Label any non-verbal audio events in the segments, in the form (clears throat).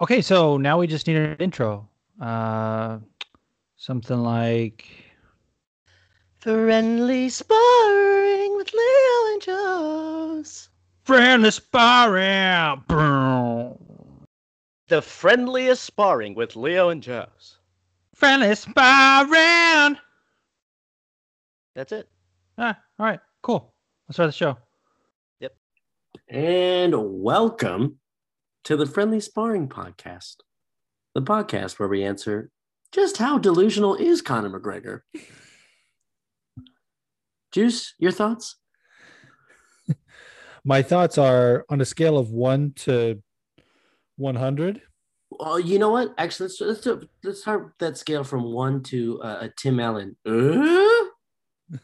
Okay, so now we just need an intro. Uh, something like Friendly sparring with Leo and Joe's. friendly sparring. The friendliest sparring with Leo and Joe's. Friendly sparring. That's it. Ah, all right, cool. Let's start the show. Yep. And welcome to the Friendly Sparring Podcast, the podcast where we answer just how delusional is Conor McGregor. (laughs) Juice, your thoughts? (laughs) My thoughts are on a scale of one to 100. Oh, you know what? Actually, let's let's, do, let's start that scale from one to uh, a Tim Allen. Uh? (laughs)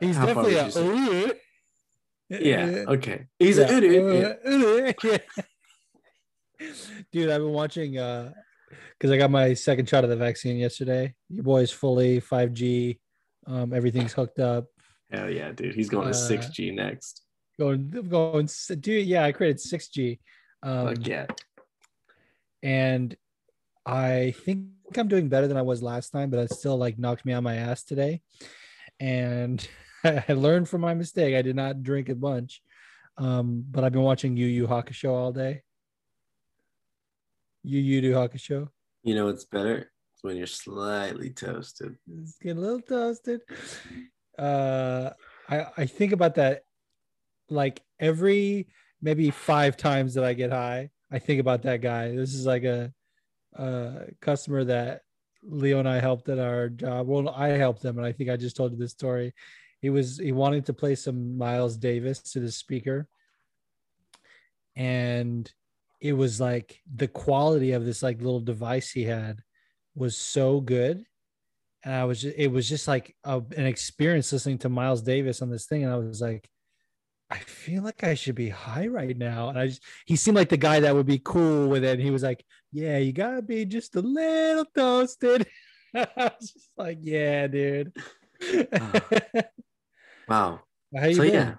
He's How definitely a. you say? yeah. Okay. He's Yeah. yeah. (laughs) Dude, I've been watching uh because I got my second shot of the vaccine yesterday. Your boy's fully 5G. Um, everything's hooked up. Hell yeah, dude. He's going to Uh, six G next. Going, going, dude. Yeah, I created 6G. Um, Fuck yeah. and I think I'm doing better than I was last time, but it still like knocked me on my ass today. And (laughs) I learned from my mistake. I did not drink a bunch, um, but I've been watching Yu Yu Hakusho all day. Yu Yu do Hakusho. You know what's better? It's when you're slightly toasted. It's getting a little toasted. Uh, I I think about that like every maybe five times that I get high. I think about that guy. This is like a, a customer that Leo and I helped at our job. Well, I helped them, and I think I just told you this story. He was he wanted to play some Miles Davis to the speaker, and it was like the quality of this like little device he had was so good and I was just, it was just like a, an experience listening to Miles Davis on this thing, and I was like, I feel like I should be high right now. And I just he seemed like the guy that would be cool with it. And he was like, Yeah, you gotta be just a little toasted. (laughs) I was just like, Yeah, dude. (laughs) Wow. How you so yeah,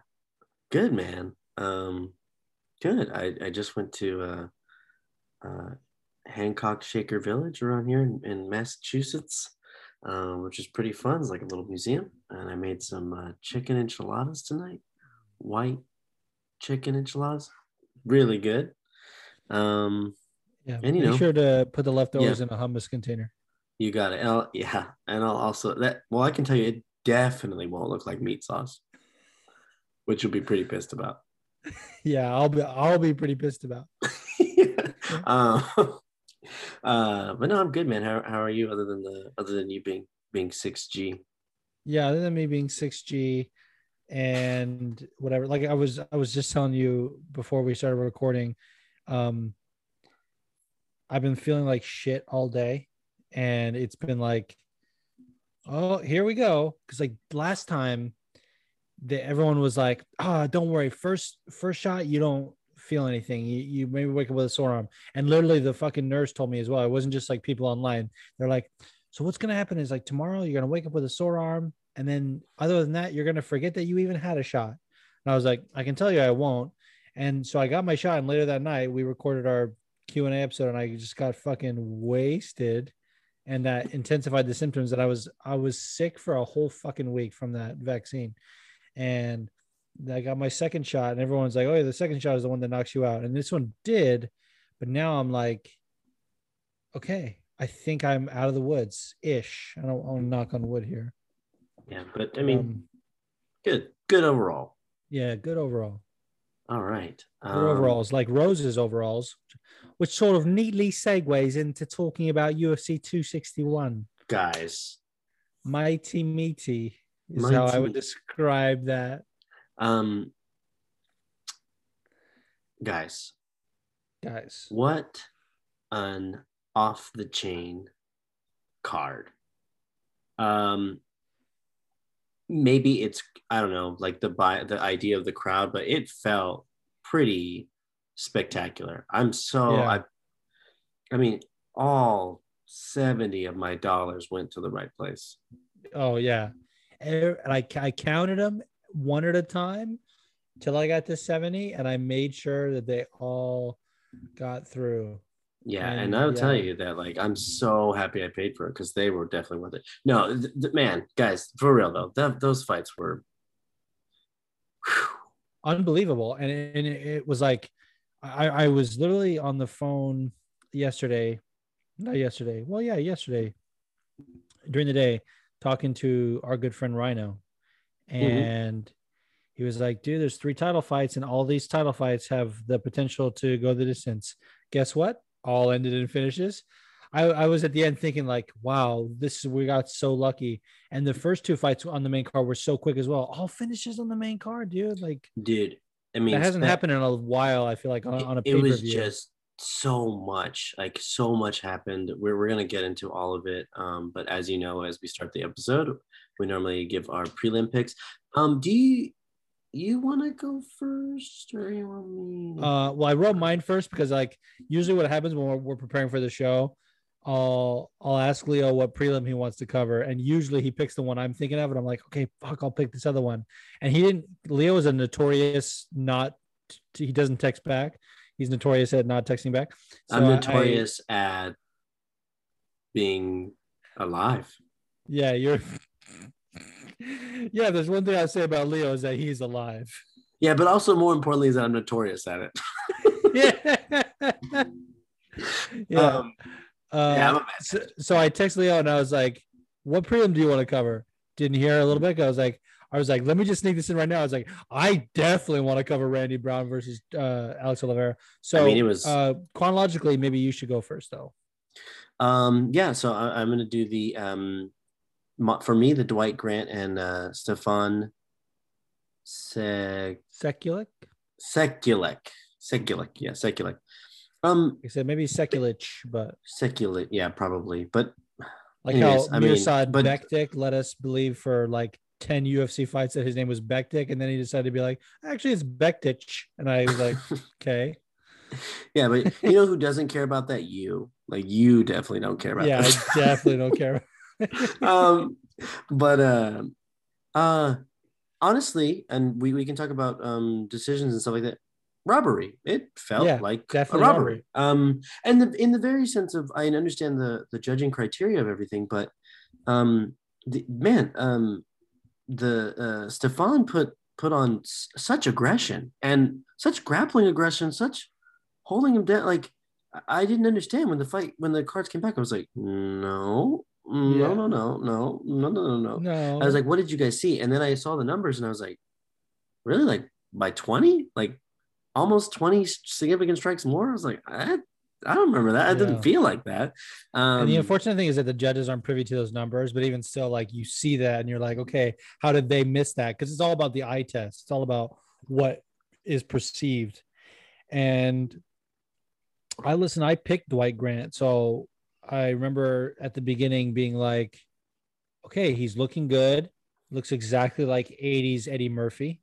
good man. Um, good. I I just went to uh, uh, Hancock Shaker Village around here in, in Massachusetts, um, which is pretty fun. It's like a little museum, and I made some uh, chicken enchiladas tonight. White chicken enchiladas, really good. Um, Yeah, And, you make know- sure to put the leftovers in a hummus container. you got it. And I'll- yeah, and I'll also that. Well, I can tell you, it definitely won't look like meat sauce, which you'll be pretty pissed about. (laughs) Yeah, I'll be I'll be pretty pissed about. (laughs) um, (laughs) uh, but no, I'm good, man. How, how are you? Other than the other than you being being six G. yeah other than me being 6g and whatever like i was i was just telling you before we started recording um i've been feeling like shit all day and it's been like oh here we go. Because like last time that everyone was like ah don't worry. First first shot you don't feel anything. You, you maybe wake up with a sore arm. And literally the fucking nurse told me as well. It wasn't just like people online. They're like so what's to happen is like tomorrow you're to wake up with a sore arm and then other than that you're to forget that you even had a shot. And i was like i can tell you i won't. And so i got my shot and later that night we recorded our q&a episode and i just got fucking wasted and that intensified the symptoms that i was i was sick for a whole fucking week from that vaccine. And i got my second shot and everyone's like oh yeah the second shot is the one that knocks you out. And this one did but now i'm like okay i think i'm out of the woods ish. I don't want to knock on wood here. Yeah, but I mean, Um, good, good overall. yeah good overall All right. Um, overalls like rose's overalls which sort of neatly segues into talking about ufc 261 guys. mighty meaty is how i would describe that Um, guys, guys what an off the chain card. Um, maybe it's I don't know, like the by the idea of the crowd, but it felt pretty spectacular. I'm so Yeah. I, I mean, all seventy of my dollars went to the right place. Oh yeah, er, and I I counted them one at a time till I got to seventy, and I made sure that they all got through. Yeah, And, and, I'll tell you that like I'm so happy I paid for it because they were definitely worth it. No, th- th- man, guys, for real though, that those fights were. unbelievable and it, and it it was like I, I was literally on the phone yesterday not yesterday well yeah yesterday during the day talking to our good friend rhino mm-hmm. and he was like dude there's three title fights and all these title fights have the potential to go the distance guess what all ended in finishes. I, I was at the end thinking like wow this we got so lucky. And the first two fights on the main card were so quick as well. All finishes on the main card dude. Like Dude, I mean, that hasn't that- happened in a while. I feel like on, on a it, pay it per was just so much like so much happened. We're, we're going to get into all of it um but as you know as we start the episode we normally give our prelim picks. Um do you you want to go first or you want me Uh, well, I wrote mine first because like usually what happens when we're, we're preparing for the show, I'll I'll ask Leo what prelim he wants to cover, and usually he picks the one I'm thinking of, and I'm like, okay, fuck, I'll pick this other one. And he didn't. Leo is a notorious not. He doesn't text back. He's notorious at not texting back. i'm So I- notorious at being alive yeah, you're. Yeah, there's one thing I say about Leo is that he's alive. yeah but also more importantly is that i'm notorious at it yeah. (laughs) yeah. um, Uh, yeah, a so, so I text Leo and I was like, "What prelim do you want to cover?" Didn't hear a little bit. I was like, "I was like, let me just sneak this in right now." I was like, "I definitely want to cover Randy Brown versus uh, Alex Oliveira." So I mean, it was- uh, chronologically, maybe you should go first, though. Um, yeah, so I, I'm going to do the um, for me the Dwight Grant and uh, Stefan Sek Sekulic. Sekulic, Sekulic, yeah, Sekulic. Um, I said maybe Sekulic, but Sekulic, yeah, probably, but like Anyways, how I mean, Mirsad but- Bektik let us believe for like. 10 UFC fights that his name was Bektik, and then he decided to be like, actually, it's Bektich. And I was like, (laughs) okay. yeah, but you know who (laughs) doesn't care about that? You, like, you definitely don't care about Yeah, I definitely don't care. (laughs) um, but uh, uh, honestly, and we, we can talk about um decisions and stuff like that. Robbery. It felt Yeah, like a robbery. Um, and the in the very sense of I understand the the judging criteria of everything, but um, the man, um, the uh, Stefan put put on s- such aggression and such grappling aggression, such holding him down. Like I didn't understand when the fight when the cards came back. I was like, no, no, no, no, no, no, no, no, no. I was like, what did you guys see? And then I saw the numbers and I was like, really? Like by 20? Like almost 20 significant strikes more? I was like, I, I don't remember that. It Yeah. didn't feel like that. Um, and the unfortunate thing is that the judges aren't privy to those numbers, but even still, like you see that and you're like, okay, how did they miss that? Because it's all about the eye test. It's all about what is perceived. And I listen, I picked Dwight Grant. So I remember at the beginning being like, okay, he's looking good. Looks exactly like 80s Eddie Murphy.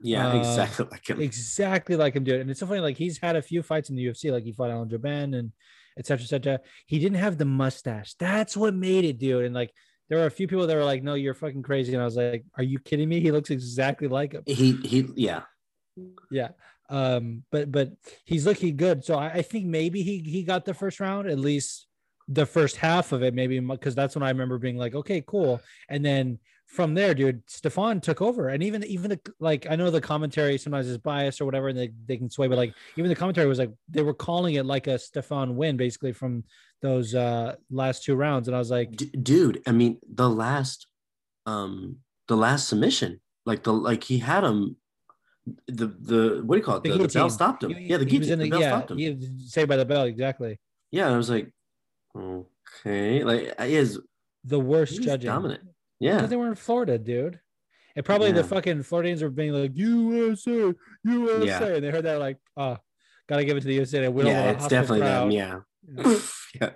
yeah, uh, exactly like him. exactly like him, dude. And it's so funny, like he's had a few fights in the UFC, like he fought Alan Jouban and et cetera, et cetera. He didn't have the mustache. That's what made it, dude. And like there were a few people that were like, No, you're fucking crazy. And I was like, Are you kidding me? He looks exactly like him. He, he, yeah. Yeah. Um, but but he's looking good. So I, I think maybe he he got the first round, at least the first half of it, maybe because that's when I remember being like, okay, cool. And then from there, dude, Stefan took over. And even even the like I know the commentary sometimes is biased or whatever, and they, they can sway, but like even the commentary was like they were calling it like a Stefan win, basically from those uh last two rounds. And I was like, D- dude, I mean, the last, um, the last submission, like the, like he had him, the, the, what do you call it? The The, the bell stopped him. he- yeah, the guillotine, in the, bell yeah, stopped him. say by the bell, exactly. Yeah, I was like, okay, like he is The worst judging. dominant. Yeah, Because they were in Florida, dude. And probably the fucking Floridians were being like, USA, USA. Yeah. And they heard that, like, oh, gotta give it to the USA. Yeah, it's definitely crowd. them. Yeah. (laughs) yeah.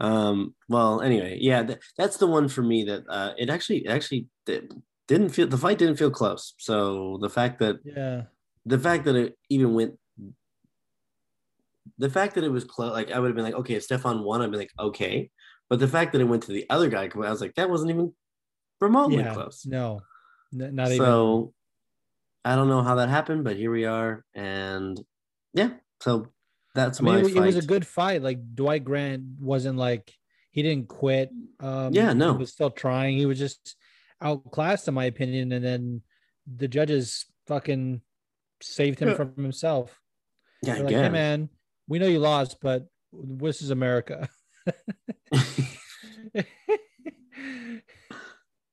Um, well, anyway, yeah, th- that's the one for me that uh, it actually actually di- didn't feel the fight didn't feel close. So the fact that Yeah. the fact that it even went the fact that it was close, like I would have been like, okay, if Stefan won, I'd be like, okay. But the fact that it went to the other guy, I was like, that wasn't even remotely Yeah. close. No, N- not even. so I don't know how that happened, but here we are. And yeah, so that's I mean, my it, it was a good fight. Like Dwight Grant wasn't like he didn't quit. Um, Yeah, no. he was still trying. He was just outclassed, in my opinion. And then the judges fucking saved him Yeah. from himself. yeah, like, hey man, we know you lost, but this is America. (laughs) yeah.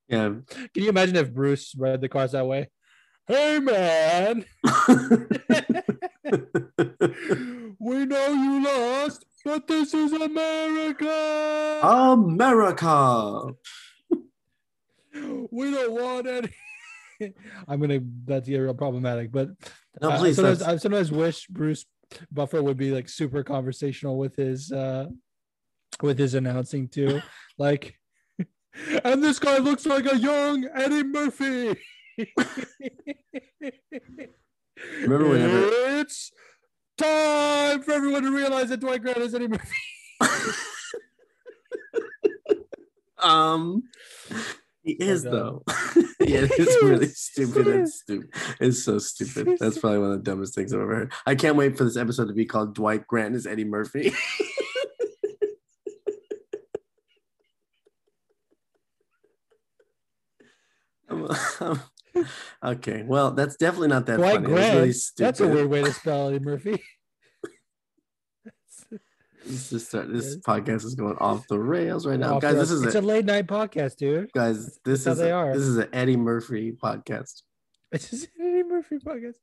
Can you imagine if Bruce read the cards that way? Hey man, (laughs) we know you lost, but this is America. America. (laughs) we don't want any. I'm gonna. That's yeah, real problematic, but No, please. I sometimes, I sometimes wish Bruce Buffer would be like super conversational with his uh with his announcing too, (laughs) like. And this guy looks like a young Eddie Murphy. Remember whenever- it's time for everyone to realize that Dwight Grant is Eddie Murphy. (laughs) um, he is though. (laughs) yeah, it's (laughs) really stupid. it It's stupid. It's so stupid. (laughs) That's probably one of the dumbest things I've ever heard. I can't wait for this episode to be called Dwight Grant is Eddie Murphy. Okay, well, that's definitely not that Dwight funny. Was really Grant. That's a weird way to spell Eddie Murphy. This, just start, this podcast is going off the rails right now, Off guys. the- This is it's a, a late night podcast, dude. guys. This how is they a, are. this is an Eddie Murphy podcast. (laughs) It's just an Eddie Murphy podcast.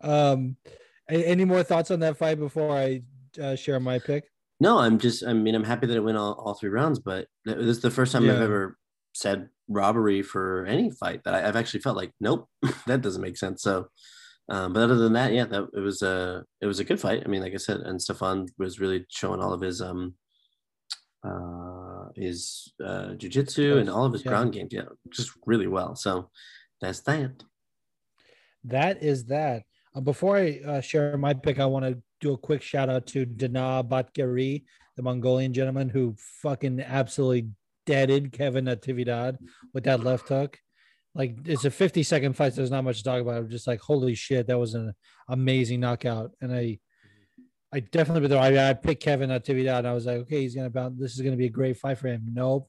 Um, any more thoughts on that fight before I uh, share my pick? No, I'm just. I mean, I'm happy that it went all, all three rounds, but this is the first time I've ever said robbery for any fight that I, I've actually felt like, nope, (laughs) that doesn't make sense. So, um, but other than that, yeah, that it was a it was a good fight. I mean, like I said, and Stefan was really showing all of his um uh his uh jujitsu and all of his Yeah. ground games, yeah, just really well. So that's that. That is that. Uh, before I uh, share my pick, I want to do a quick shout out to Dana Batgerel, the Mongolian gentleman who fucking absolutely deaded Kevin Natividad with that left hook. Like it's a 50 second fight, so there's not much to talk about. I'm just like, holy shit, that was an amazing knockout. And I I definitely but I, I picked Kevin Natividad and I was like, okay, he's gonna bounce. This is gonna be a great fight for him. Nope.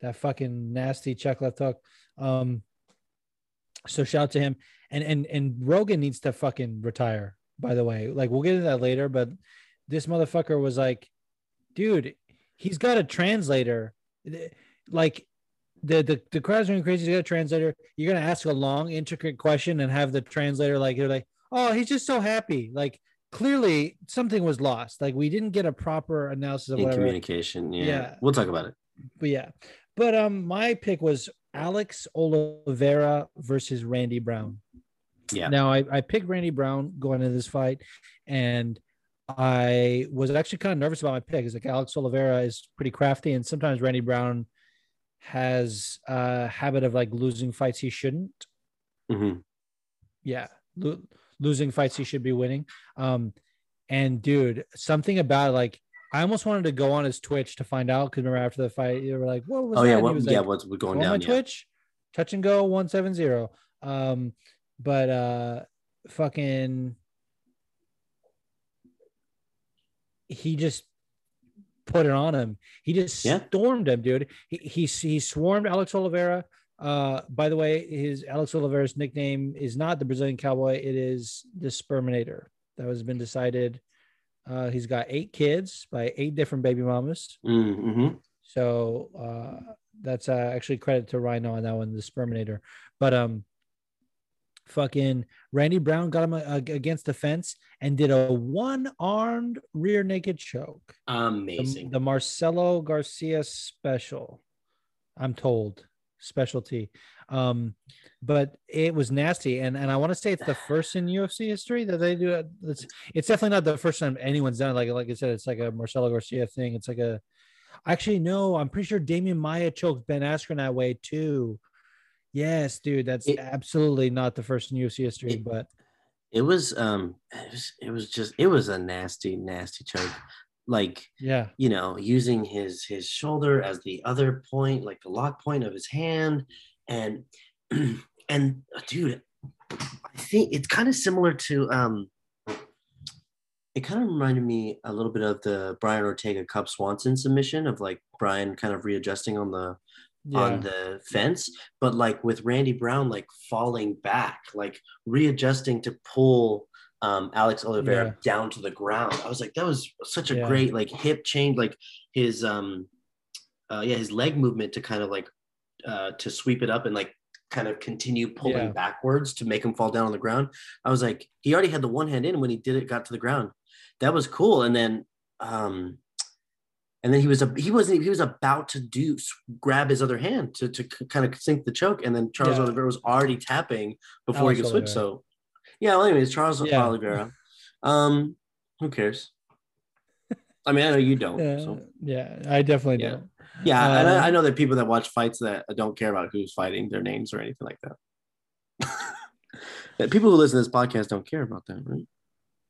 That fucking nasty check left hook. Um so shout out to him and and and Rogan needs to fucking retire. By the way, like we'll get into that later, but this motherfucker was like, dude, he's got a translator. Like the the the crowd's going crazy. He's got a translator. You're gonna ask a long, intricate question and have the translator like you're like, oh, he's just so happy. Like clearly something was lost. Like we didn't get a proper analysis of communication, yeah. Yeah. we'll talk about it. but yeah. But um, my pick was Alex Oliveira versus Randy Brown. Yeah. Now I, I picked Randy Brown going into this fight, and I was actually kind of nervous about my pick. It's like Alex Oliveira is pretty crafty, and sometimes Randy Brown has a habit of like losing fights he shouldn't. Mhm. Yeah, lo- losing fights he should be winning. Um, and dude, something about like I almost wanted to go on his Twitch to find out because remember after the fight you were like, "What was Oh that?" yeah, what, was yeah, like, what's go going on down? Yeah. Twitch, touch and go one seven zero. Um, but uh, fucking, he just put it on him. He just Yeah. stormed him, dude. He he he swarmed Alex Oliveira. Uh, by the way, his Alex Oliveira's nickname is not the Brazilian Cowboy. It is the Sperminator. That has been decided. Uh, he's got eight kids by eight different baby mamas. Mm-hmm. So uh, that's uh, actually credit to Rhino on that one, the Sperminator. But um, fucking Randy Brown got him uh, against the fence and did a one-armed rear naked choke. The, Amazing. the Marcelo Garcia special, I'm told specialty. Um, but it was nasty, and and I want to say it's the (sighs) first in UFC history that they do it. It's it's definitely not the first time anyone's done it. Like like I said, it's like a Marcelo Garcia thing. It's like a actually no, I'm pretty sure Demian Maia choked Ben Askren that way too. Yes, dude, that's It- absolutely not the first in UFC history, It- but it was um it was it was just it was a nasty, nasty choke. Like yeah, you know, using his his shoulder as the other point, like the lock point of his hand, and (clears throat) and uh, dude, I think it's kind of similar to um, it kind of reminded me a little bit of the Brian Ortega Cub Swanson submission of like Brian kind of readjusting on the on the fence, but like with Randy Brown like falling back, like readjusting to pull um, Alex Oliveira Yeah. down to the ground. I was like, that was such a Yeah. great like hip change, like his um, uh, yeah, his leg movement to kind of like uh, to sweep it up and like kind of continue pulling Yeah. backwards to make him fall down on the ground. I was like, he already had the one hand in when he did it, got to the ground. That was cool. And then um and then he was a, he wasn't he was about to do grab his other hand to to kind of sink the choke and then Charles Yeah. Oliveira was already tapping before he Alex could switch. So yeah, well anyways, Charles Yeah. Oliveira. Um who cares? I mean, I know you don't. Yeah, So yeah, I definitely Yeah. don't. yeah, and Um, I, I know that people that watch fights that don't care about who's fighting, their names or anything like. That (laughs) people who listen to this podcast don't care about that, right?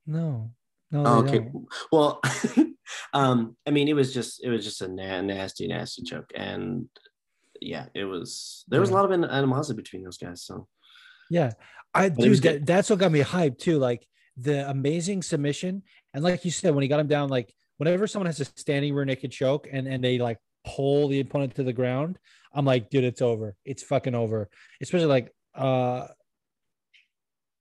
No, no. Oh, okay. don't. Well, (laughs) um, I mean, it was just it was just a na- nasty, nasty choke, and yeah, it was. There was a lot of animosity between those guys. So Yeah, I But dude, that, that's what got me hyped too. Like the amazing submission, and like you said, when he got him down, like whenever someone has a standing rear naked choke and and they like pull the opponent to the ground, I'm like, dude, it's over. It's fucking over. Especially like uh,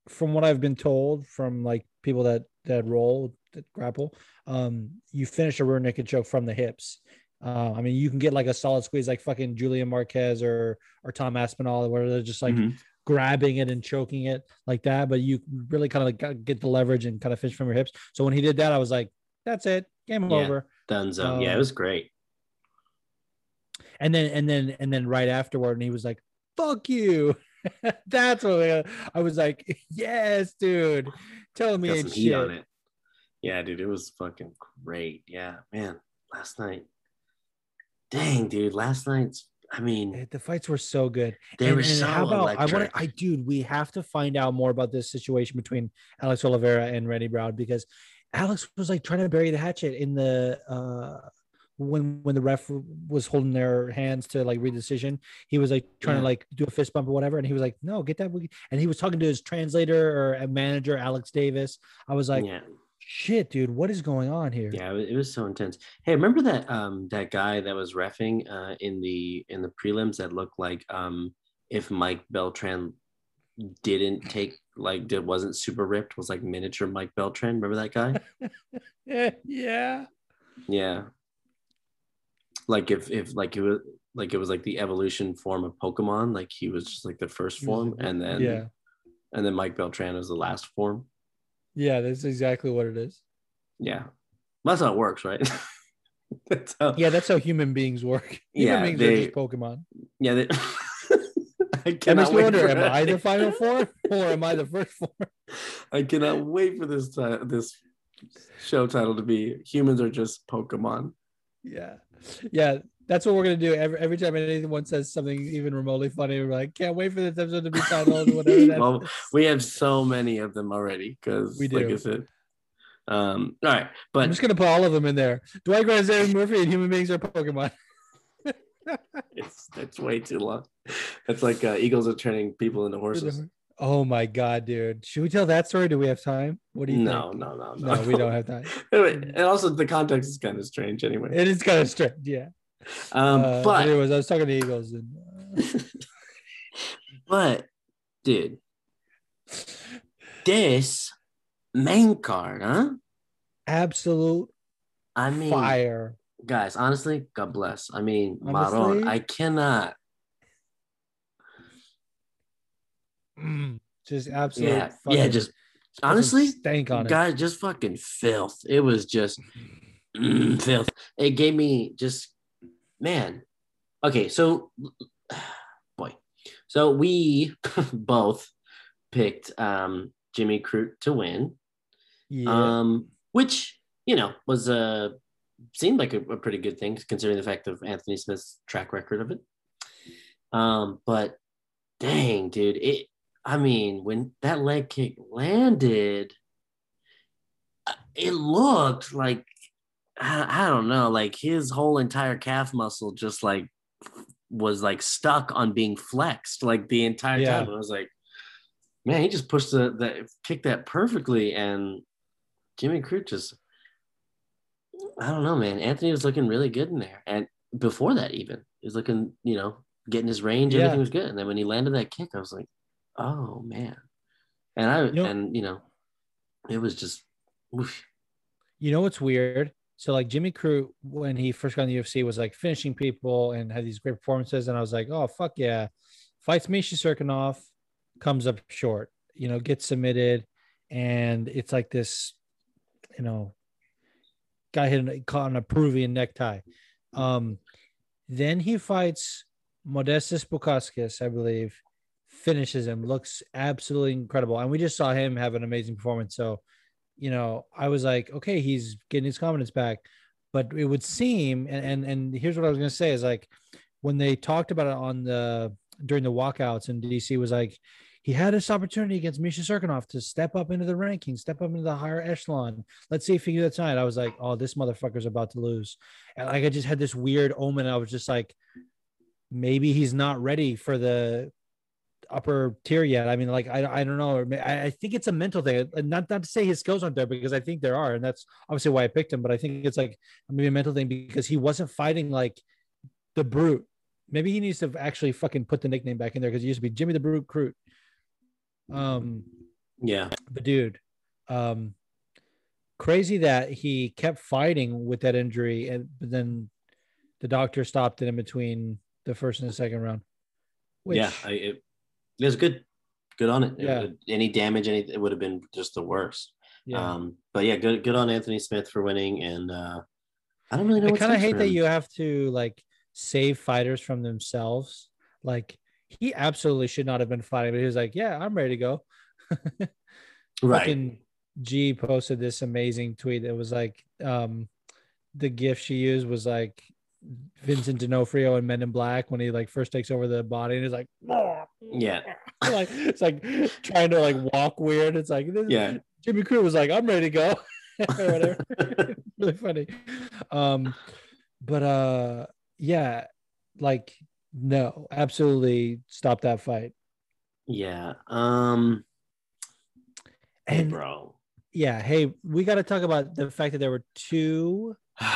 from what I've been told from like people that that roll that grapple, um, you finish a rear naked choke from the hips. Uh, I mean, you can get like a solid squeeze, like fucking Julian Marquez or or Tom Aspinall, where they're just like Mhm. grabbing it and choking it like that. But you really kind of like get the leverage and kind of fish from your hips. So when he did that, I was like, that's it, game Yeah. over. Dunzo, yeah, it Um, was great. And then and then and then right afterward, and he was like, "Fuck you." (laughs) That's what I, I was like. Yes, dude. Tell me some heat on shit. it. Yeah, dude, it was fucking great. Yeah, man, last night. Dang, dude, last night's. I mean, The fights were so good. they and, were and so how about I want electric. I dude, we have to find out more about this situation between Alex Oliveira and Randy Brown because Alex was like trying to bury the hatchet in the uh when when the ref was holding their hands to like read the decision, he was like trying Yeah. to like do a fist bump or whatever, and he was like, "No, get that." And he was talking to his translator or a manager, Alex Davis. I was like, yeah, "Shit, dude, what is going on here?" yeah, it was, so intense. Hey, remember that um that guy that was refing uh in the in the prelims that looked like um if Mike Beltran didn't take like did wasn't super ripped was like miniature Mike Beltran. Remember that guy? (laughs) Yeah yeah. Yeah. Like if if like it was like it was like the evolution form of Pokemon, like he was just like the first form, and then yeah. and then Mike Beltran was the last form. Yeah, that's exactly what it is. Yeah, well, that's how it works, right? (laughs) that's how. Yeah, that's how human beings work. (laughs) Human Yeah, beings they- are just Pokemon. yeah. They, (laughs) I cannot wait wonder, am I the final form or am I the first form? I cannot wait for this this show title to be "Humans Are Just Pokemon." Yeah, yeah. That's what we're gonna do. Every every time anyone says something even remotely funny, we're like, can't wait for this episode to be titled or whatever that (laughs) Well, is." We have so many of them already because, We like I do. said, um, all right, but I'm just gonna put all of them in there. Dwight Grant, Eddie Murphy, and human beings are Pokemon. (laughs) it's it's way too long. It's like uh, eagles are turning people into horses. Oh my god, dude! Should we tell that story? Do we have time? What do you No, think? no, no, no. No, we don't have time. (laughs) And also the context is kind of strange anyway. It is kind of strange, yeah. Um, Uh, but anyways, I was talking to Eagles, and uh, but dude, this main card, huh? absolute I mean, fire. guys, honestly, God bless. I mean, Honestly? Maron, I cannot. Mm, just absolute. Yeah, yeah, just honestly, stank on it. guys, just fucking filth. It was just mm, filth. It gave me just man. Okay, so (sighs) boy, so we (laughs) both picked um Jimmy Crute to win. Yeah, um, which you know was a seemed like a, a pretty good thing considering the fact of Anthony Smith's track record of it. Um, but dang, dude, it. I mean, when that leg kick landed, uh, it looked like I, I don't know, like his whole entire calf muscle just like was like stuck on being flexed like the entire Yeah. time. I was like, man, he just pushed the, the kicked that perfectly and Jimmy Crute just, I don't know, man. Anthony was looking really good in there, and before that, even he was looking, you know, getting his range. Yeah. Everything was good, and then when he landed that kick, I was like, oh man. And I You know- and you know, it was just, oof. You know what's weird? So like Jimmy Crute, when he first got in the UFC, was like finishing people and had these great performances, and I was like, oh fuck yeah, fights Misha Cirkunov, comes up short, you know, gets submitted, and it's like this, you know, guy hit caught on a Peruvian necktie. Um, then he fights Modestas Bukauskas, I believe, finishes him, looks absolutely incredible, and we just saw him have an amazing performance. So you know, I was like, okay, he's getting his confidence back. But it would seem, and and, and here's what I was gonna say is like when they talked about it on the during the walkouts in DC was like he had this opportunity against Misha Cirkunov to step up into the rankings, step up into the higher echelon. Let's see if he can do that tonight. I was like, oh, this motherfucker's about to lose. And like I just had this weird omen. I was just like, maybe he's not ready for the upper tier yet. I mean, like I, I don't know. I, I think it's a mental thing. Not not to say his skills aren't there because I think there are, and that's obviously why I picked him. But I think it's like maybe a mental thing because he wasn't fighting like the brute. Maybe he needs to actually fucking put the nickname back in there because he used to be Jimmy the Brute Crute. Um, yeah, but dude, um, crazy that he kept fighting with that injury, and but then the doctor stopped it in between the first and the second round. Which, yeah. I, it, it was good, good on it. Yeah. any damage, any it would have been just the worst. yeah. Um, but yeah, good, good on Anthony Smith for winning, and uh, I don't really know. I kind of hate that you have to like save fighters from themselves. Like he absolutely should not have been fighting, but he was like, "Yeah, I'm ready to go." (laughs) right. Fucking G posted this amazing tweet. It was like, um, the gift she used was like Vincent D'Onofrio and Men in Black when he like first takes over the body and he's like, Yeah. (laughs) like it's like (laughs) trying to like walk weird. It's like this, Yeah. Jimmy Crute was like, I'm ready to go. (laughs) or whatever. really funny. Um, but uh yeah, like no, absolutely stop that fight. Yeah. Um. Hey, And bro. yeah, hey, we got to talk about the fact that there were two (sighs)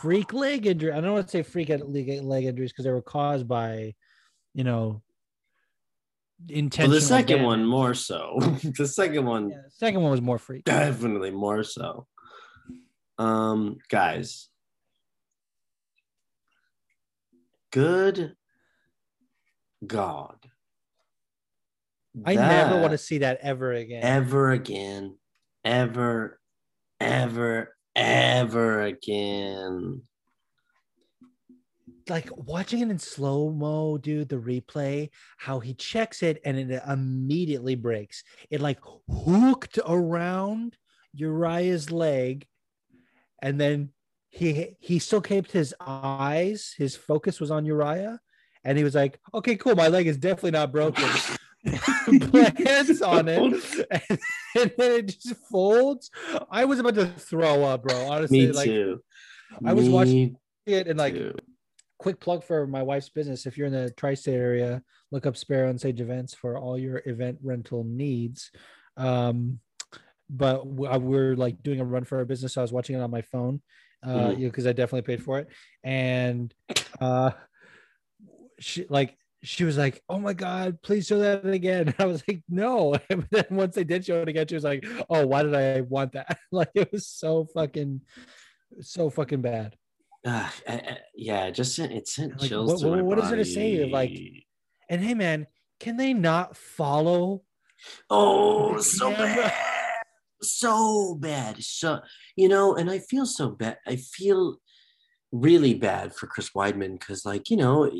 freak leg injury. I don't want to say freak leg injuries because they were caused by, you know, well, the second damage. one more so. (laughs) the second one Yeah, the second one was more freak. definitely more so. Um, guys. Good God. I never want to see that ever again. ever again, ever, ever, ever again. Like watching it in slow mo, dude, the replay, how he checks it and it immediately breaks. It like hooked around Uriah's leg, and then he he still kept his eyes, his focus was on Uriah, and he was like, "Okay, cool, my leg is definitely not broken." (laughs) Plants on it, and, (laughs) and then it just folds. I was about to throw up, bro. Honestly, Me like too. I was watching it and like too. Quick plug for my wife's business. If you're in the tri-state area, look up Sparrow and Sage Events for all your event rental needs. Um, but we're like doing a run for our business. So I was watching it on my phone, uh, Mhm. you know, because I definitely paid for it. And uh, she like she was like, "Oh my god, please show that again." (laughs) I was like, "No." (laughs) And then once they did show it again, she was like, "Oh, why did I want that?" (laughs) like it was so fucking, so fucking bad. I- eh, eh, yeah, just sent it sent Like, chills what- to my what- what is it to say, like. And hey, man, can they not follow? oh, so camera. bad, so bad. So you know, and I feel so bad. I feel really bad for Chris Weidman because, like, you know,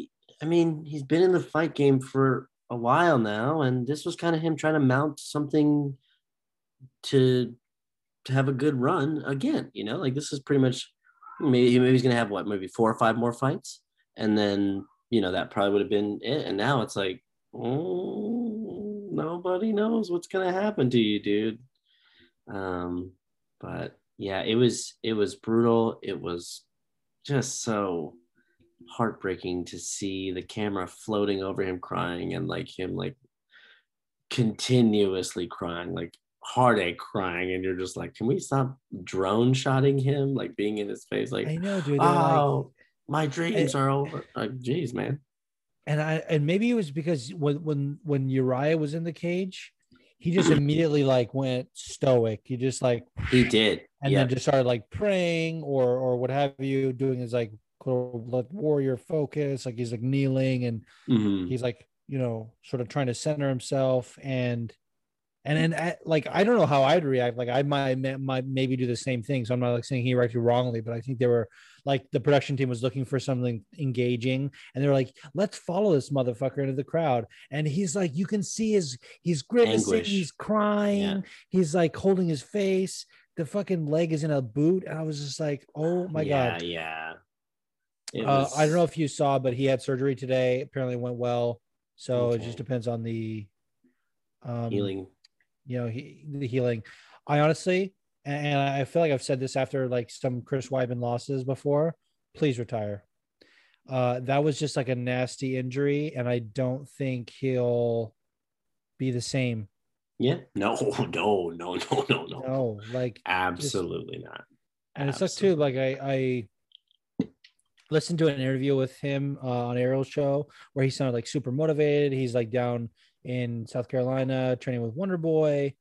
I mean, he's been in the fight game for a while now, and this was kind of him trying to mount something to to have a good run again. You know, like this is pretty much maybe maybe he's gonna have what maybe four or five more fights, and then you know that probably would have been it. And now it's like, oh, nobody knows what's gonna happen to you, dude. Um, but yeah, it was it was brutal. It was just so heartbreaking to see the camera floating over him crying and like him like continuously crying like heartache crying, and you're just like, can we stop drone shotting him, like being in his face, like, I know, dude. they're like- oh, my dreams are over. Like, geez, man. and I and maybe it was because when when when Uriah was in the cage, he just immediately like went stoic. He just like He did. and yeah. then just started like praying or or what have you, doing his like like warrior focus. Like he's like kneeling and Mhm. he's like you know sort of trying to center himself and and then I- like I don't know how I'd react. Like I might might maybe do the same thing. So I'm not like saying he reacted wrongly, but I think they were like the production team was looking for something engaging, and they're like, let's follow this motherfucker into the crowd. And he's like, you can see his he's grimacing, Anguish. he's crying, he's like holding his face. The fucking leg is in a boot, and I was just like, oh my yeah, god. Yeah. It Uh, I don't know if you saw, but he had surgery today. Apparently, it went well. So it just depends on the um, healing. You know, he, the healing. I honestly, and I feel like I've said this after like some Chris Weidman losses before. Please retire. Uh, that was just like a nasty injury, and I don't think he'll be the same. Yeah. No, (laughs) no, no, no, no, no. No, like, Absolutely not. and it sucks too. Like I, I listened to an interview with him uh, on Ariel's show where he sounded like super motivated. He's like down in South Carolina training with Wonder Boy,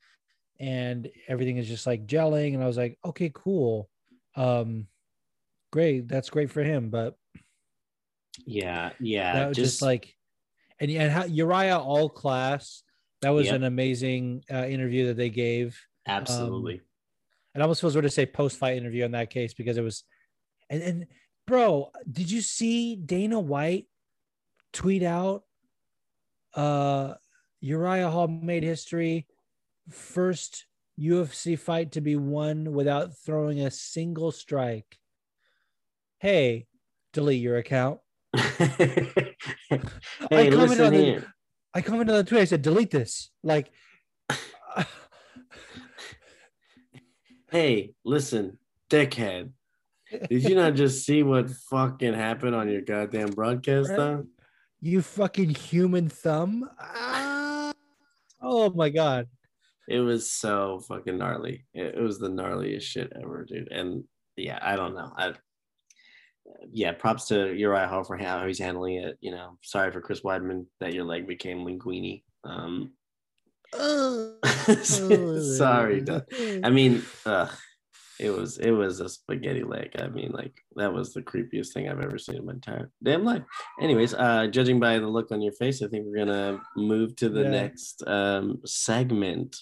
and everything is just like gelling. And I was like, okay, cool, um, great, that's great for him. But Yeah, yeah. that was just, just, like, and and how Uriah all class. That was Yep. an amazing uh, interview that they gave. absolutely. It almost feels weird to say post fight interview in that case because it was, and and bro, did you see Dana White tweet out? Uh, Uriah Hall made history, first UFC fight to be won without throwing a single strike. Hey, delete your account. (laughs) hey, commented on the-. I commented on the tweet. I said, delete this. Like, Hey, listen, dickhead. Did you not just see what fucking happened on your goddamn broadcast, Right. though? you fucking human thumb. Ah. Oh my god. It was so fucking gnarly. It, it was the gnarliest shit ever, dude. And yeah, I don't know. I yeah, props to Uriah Hall for how he's handling it. You know, sorry for Chris Weidman that your leg became linguini. Um, (laughs) (laughs) sorry, (laughs) I mean, ugh, it was it was a spaghetti leg. I mean, like that was the creepiest thing I've ever seen in my entire damn life. Anyways, uh, judging by the look on your face, I think we're gonna move to the Yeah. next um segment.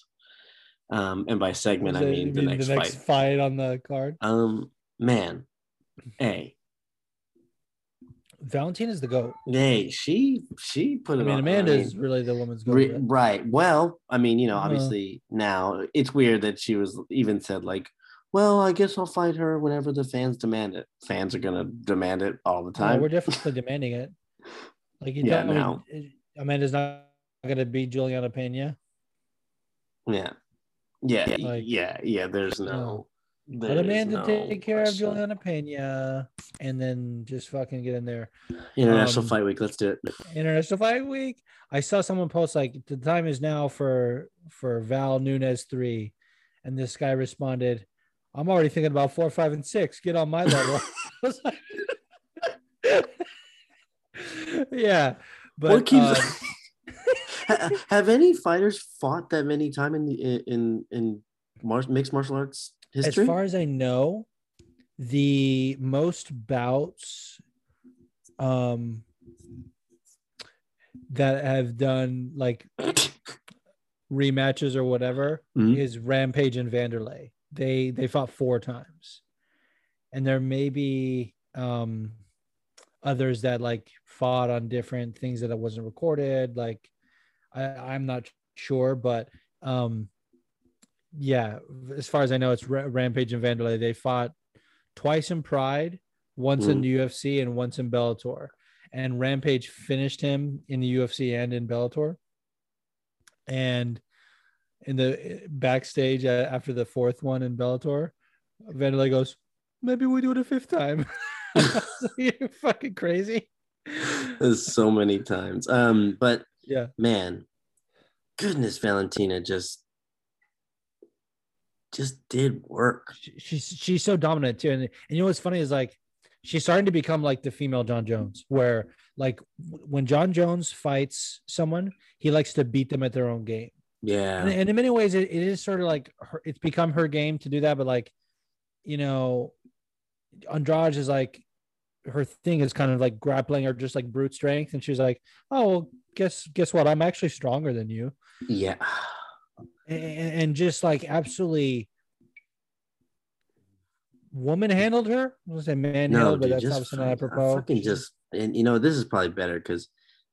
Um, and by segment, I mean you the next fight. fight on the card. Um, man, hey, Valentine is the goat. hey, she she put it. I mean, on. Amanda I is mean, really the woman's goat. Re- right? Well, I mean, you know, Uh-huh. obviously now it's weird that she was even said like, "Well, I guess I'll fight her whenever the fans demand it." Fans are gonna demand it all the No, time. we're definitely (laughs) demanding it. Like, you Yeah, don't- I now. mean, Amanda's not going to beat Juliana Pena. yeah, yeah, Like- yeah, yeah. There's no. No. Let Amanda no take care of. Juliana Pena and then just fucking get in there. International um, Fight Week. Let's do it. International Fight Week. I saw someone post like the time is now for for Val Nunez three, and this guy responded, "I'm already thinking about four, five, and six. Get on my level." I was like- yeah, but what keeps? (laughs) Ha- Have any fighters fought that many time in the in in mar- mixed martial arts history? as far as I know, the most bouts um that have done like (coughs) rematches or whatever Mhm. is Rampage and Vanderlei. They they fought four times. And there may be um others that like fought on different things that wasn't recorded. Like I, I'm not sure, but um yeah, as far as I know, it's Ra- Rampage and Vanderlei. They fought twice in Pride, once in Mhm. the UFC, and once in Bellator. And Rampage finished him in the UFC and in Bellator. And in the backstage uh, after the fourth one in Bellator, Vanderlei goes, "Maybe we do it a fifth time." (laughs) You're fucking crazy. There's so many times. Um, but Yeah. man, goodness, Valentina just just did work. She- she's she's so dominant too. And, and you know what's funny is like she's starting to become like the female Jon Jones, where like when Jon Jones fights someone, he likes to beat them at their own game. Yeah. And, and in many ways, it, it is sort of like her, it's become her game to do that. But like, you know, Andrade is like her thing is kind of like grappling or just like brute strength, and she's like, oh, well, guess guess what? I'm actually stronger than you, Yeah. and, and just like absolutely. Woman handled her. I was gonna say man No, handled, but that's obviously not apropos. fucking just and you know this is probably better because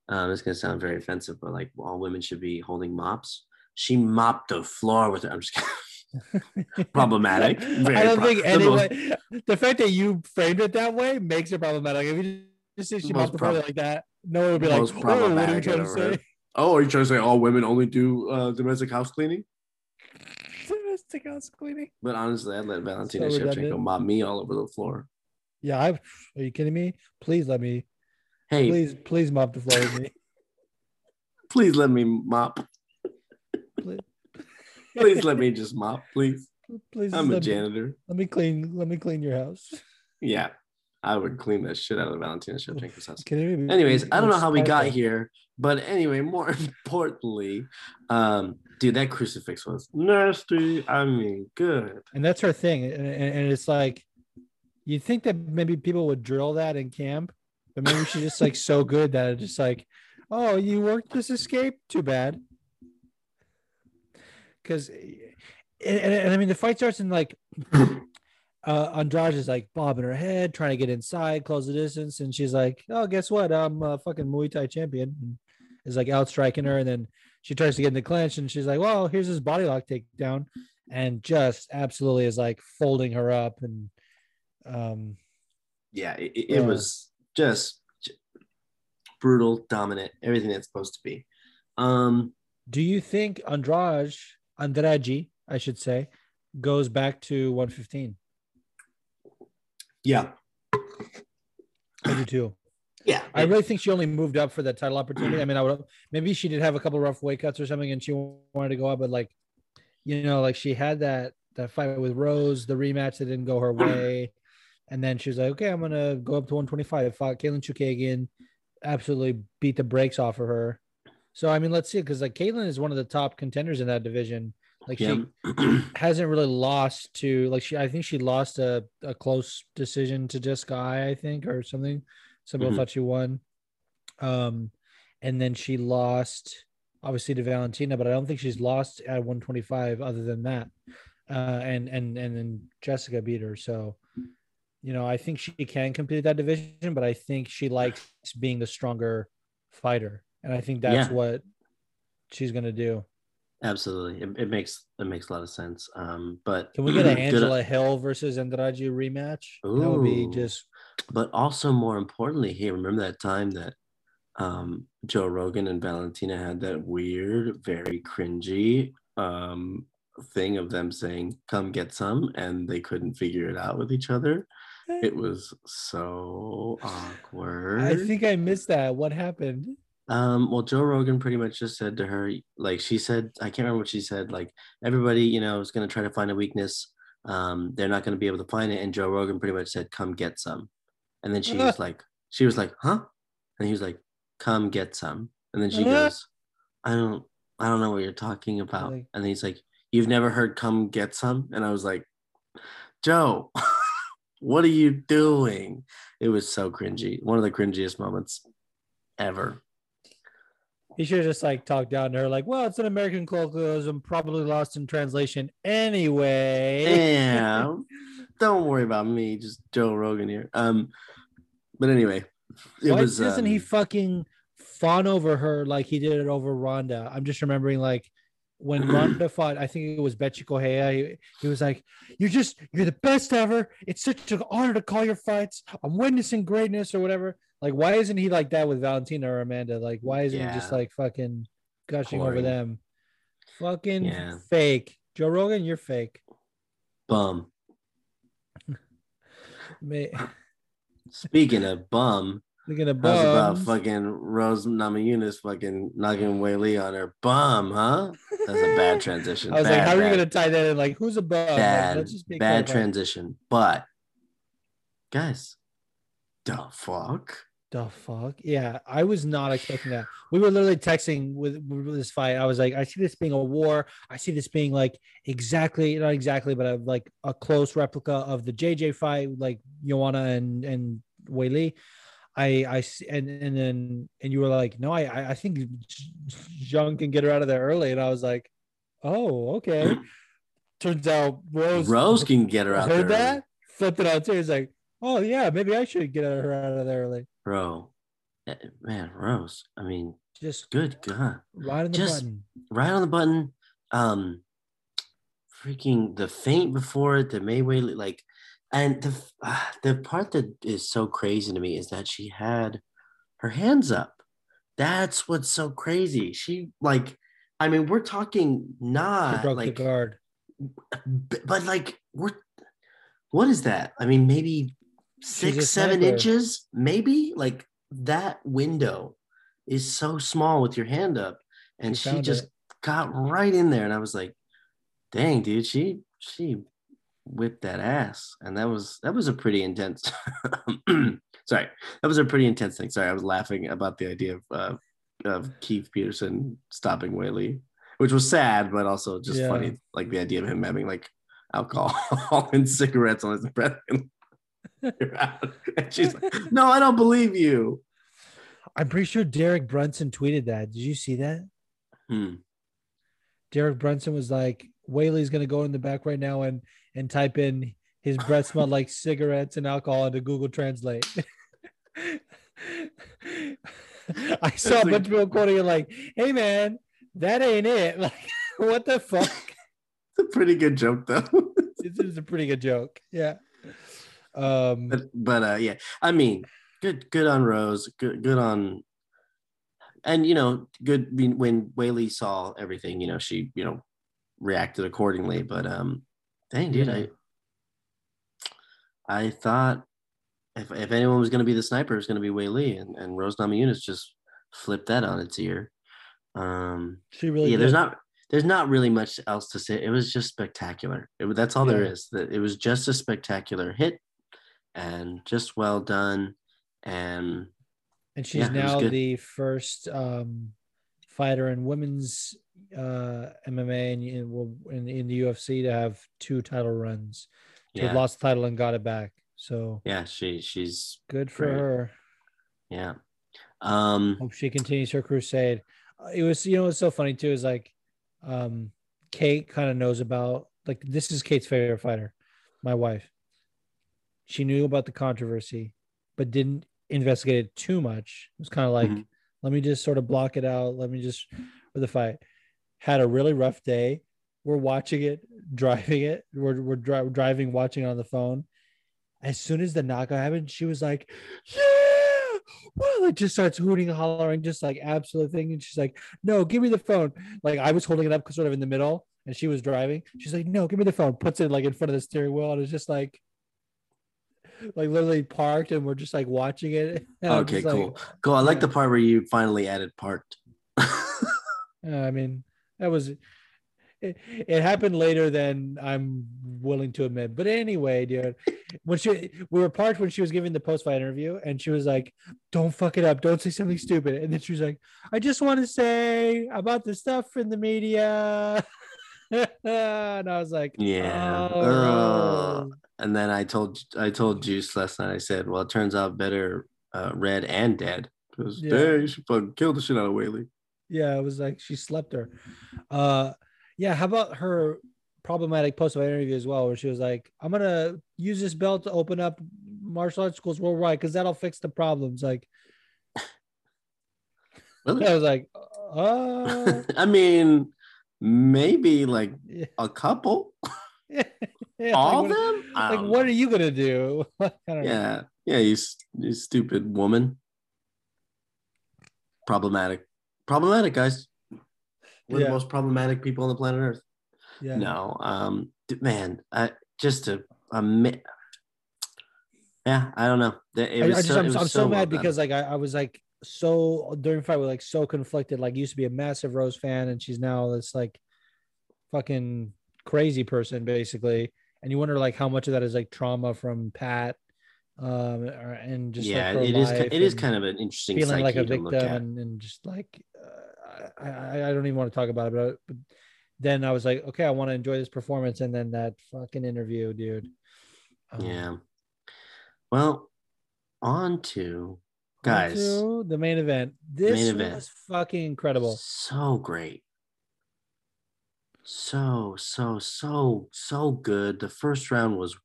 um, it's gonna sound very offensive, but like all women should be holding mops. She mopped the floor with it. I'm just kidding. (laughs) problematic. Very I don't think the most- anyway. The fact that you framed it that way makes it problematic. If you just say she Most mopped the floor prob- like that, no one would be like, "Oh, what are you trying to ever heard. say?" Oh, are you trying to say all women only do uh, domestic house cleaning? Domestic house cleaning. But honestly, I'd let Valentina So Shevchenko redundant. mop me all over the floor. Yeah, I. Are you kidding me? Please let me. Hey, Please, please mop the floor with me. (laughs) please let me mop. Please, let me just mop, please. please I'm a let me, janitor. let me clean. Let me clean your house. Yeah, I would clean the shit out of Valentina Shevchenko's house. Me? Anyways, I don't know how we got here, but anyway, more (laughs) importantly, um, dude, that crucifix was nasty. I mean, good. and that's her thing and, and, and it's like you think that maybe people would drill that in camp but maybe she's just like so good that it's just like oh you worked this escape too bad because and, and, and i mean the fight starts in like (clears throat) uh Andrade is like bobbing her head trying to get inside close the distance and she's like oh guess what i'm a fucking muay thai champion and is like outstriking her and then she tries to get in the clinch and she's like well here's his body lock takedown and just absolutely is like folding her up and um Yeah, it, it, it was just brutal, dominant, everything that's supposed to be. Um, do you think Andrade Andrade I should say goes back to 115 yeah, I do too. Yeah. I really think she only moved up for that title opportunity. I mean I would maybe she did have a couple rough weight cuts or something and she wanted to go up but like you know like she had that that fight with Rose the rematch that didn't go her way. And then she was like okay I'm gonna go up to 125 fought Katlyn Chookagian. Absolutely beat the brakes off of her so I mean let's see because like Katlyn is one of the top contenders in that division like yeah. she (clears throat) hasn't really lost to like she I think she lost a, a close decision to Jessica I, I think or something. Some people Mhm. thought she won. Um and then she lost obviously to Valentina, but I don't think she's lost at 125 other than that. Uh and and and then Jessica beat her. So you know, I think she can compete that division, but I think she likes being the stronger fighter. And I think that's Yeah. what she's gonna do. Absolutely, it, it makes it makes a lot of sense. Um, but Can we get an (clears throat) good- Angela Hill versus Andrade rematch? That would be just But also more importantly, hey, remember that time that um, Joe Rogan and Valentina had that weird, very cringy um, thing of them saying, "Come get some," and they couldn't figure it out with each other. It was so awkward. I think I missed that. What happened? Um, well, Joe Rogan pretty much just said to her, like she said, I can't remember what she said. Like everybody, you know, is gonna try to find a weakness. Um, they're not gonna be able to find it. And Joe Rogan pretty much said, "Come get some." And then she (laughs) was like, she was like, "Huh?" And he was like, "Come get some." And then she (laughs) goes, "I don't, I don't know what you're talking about." And then he's like, "You've never heard 'Come get some'?" And I was like, "Joe." (laughs) What are you doing? It was so cringy. One of the cringiest moments ever. He should have just like talked down to her, like, well, it's an American colloquialism, probably lost in translation anyway. Yeah. (laughs) Don't worry about me, just Joe Rogan here. Um, but anyway, it Why was. doesn't he um, fucking fawn over her like he did it over Ronda? I'm just remembering like when (clears throat) Ronda fought, I think it was Bethe Correia. He, he was like, "You're just you're the best ever. It's such an honor to call your fights. I'm witnessing greatness or whatever." Like, why isn't he like that with Valentina or Amanda? Like, why isn't he just like fucking gushing over them? Fucking Yeah. fake. Joe Rogan, you're fake. bum. (laughs) May- Speaking of bum, Speaking of How's about fucking Rose Namajunas fucking knocking Weili on her bum, huh? That's a bad (laughs) transition. I was like, Bad, how are you gonna tie that in? Like, who's a Like, bad, make bad transition. But guys, the fuck? The fuck? Yeah, I was not expecting that. We were literally texting with, with this fight. I was like, I see this being a war. I see this being like exactly, not exactly, but a, like a close replica of the JJ fight, like Joanna and and Weili. I I and and then and you were like, no, I I- I think Zhang can get her out of there early, and I was like, oh okay. (clears throat) Turns out Rose Rose can get her out heard there, that, flipped it out too. He's like, oh yeah, maybe I should get her out of there early. Bro. Eh, Man, Rose. I mean, Just good God. right on the Just- button. right on the button. Um, freaking the faint before it, the Mayweather, like, and the uh, the part that is so crazy to me is that she had her hands up. That's what's so crazy. She like, I mean, we're talking She not broke like, the guard. b- but like, we're what is that? I mean, maybe six, seven sniper. inches, maybe like that window is so small with your hand up, and She she, just it. got right in there, and I was like, "Dang, dude, she she whipped that ass," and that was that was a pretty intense. (clears throat) Sorry, that was a pretty intense thing. Sorry, I was laughing about the idea of uh, of Keith Peterson stopping Weili, which was sad, but also just Yeah. funny, like the idea of him having like alcohol (laughs) and cigarettes on his breath. and (laughs) you're out. And she's like, (laughs) "No, I don't believe you." I'm pretty sure Derek Brunson tweeted that. Did you see that? Hmm. Derek Brunson was like, Weili's gonna go in the back right now and and type in his breath smelled like (laughs) cigarettes and alcohol into Google Translate. I saw a bunch of people quoting it like, "Hey man, that ain't it." Like, what the fuck? It's a pretty good joke, though. This is a pretty good joke. Yeah. Um. but but uh, yeah, I mean, good good on Rose. Good good on. And you know, good when- Weili saw everything, you know, she you know reacted accordingly. But um, dang, dude, Yeah. I I thought if if anyone was going to be the sniper, it was going to be Weili, and and Rose Namajunas just flipped that on its ear. Um, She really. yeah, there's not there's not really much else to say. It was just spectacular. It, that's all there Yeah. is. That it was just a spectacular hit, and just well done. And and she's Yeah, now the first um, fighter in women's uh, MMA and in, in, in the UFC to have two title runs. Have yeah, lost the title and got it back. So yeah, she she's good for Great. her. yeah. Um, Hope she continues her crusade. It was, you know, what's so funny too is like, um, Kate kind of knows about like this is Kate's favorite fighter, my wife. She knew about the controversy, but didn't investigate it too much. It was kind of like, Mhm. let me just sort of block it out. Let me just (laughs) for the fight. Had a really rough day. We're watching it, driving it. We're we're dri- driving, watching it on the phone. As soon as the knockout happened, she was like, "Yeah!" Well, it just starts hooting, hollering, just like absolute thing. And she's like, "No, give me the phone." Like I was holding it up, sort of in the middle, and she was driving. She's like, "No, give me the phone." Puts it like in front of the steering wheel, and it's just like, like literally parked, and we're just like watching it. (laughs) And okay, just like, cool, cool. I like yeah. the part where you finally added parked. (laughs) Uh, I mean, that was it, it happened later than I'm willing to admit. But anyway, dude, when she we were parked when she was giving the post fight interview, and she was like, "Don't fuck it up. Don't say something stupid." And then she was like, "I just want to say about the stuff in the media." (laughs) and I was like, Yeah. "Oh, Uh, Rose." And then I told I told Juice last night. I said, "Well, it turns out better uh, red and dead." Because Yeah. dang, should fucking kill the shit out of Weili. yeah, it was like she slept her. Uh, yeah. How about her problematic post fight interview as well, where she was like, "I'm gonna use this belt to open up martial arts schools worldwide because that'll fix the problems." Like, (laughs) Really? I was like, "Uh, (laughs) I mean, maybe like (laughs) yeah, a couple. Yeah, All what, them? I like don't what know. are you gonna do?" (laughs) I don't know. Yeah, yeah, you, you stupid woman. Problematic, problematic guys. We're Yeah. the most problematic people on the planet Earth. yeah, No, um, man, I just a, a mi- Yeah, I don't know. It I, I was just so, I'm, was I'm so, well mad done. because like I, I was like so during the fight we're like so conflicted. Like used to be a massive Rose fan, and she's now this like fucking crazy person basically. And you wonder like how much of that is like trauma from Pat, um, or, and just yeah, like it is it is kind of an interesting feeling like a psyche to look victim and, and just like uh, I, I I don't even want to talk about it, but, but then I was like, okay, I want to enjoy this performance, and then that fucking interview, dude. Um, Yeah. Well, on to on guys. to the main event. This Main event. was fucking incredible. So great. So, so, so, so good. The first round was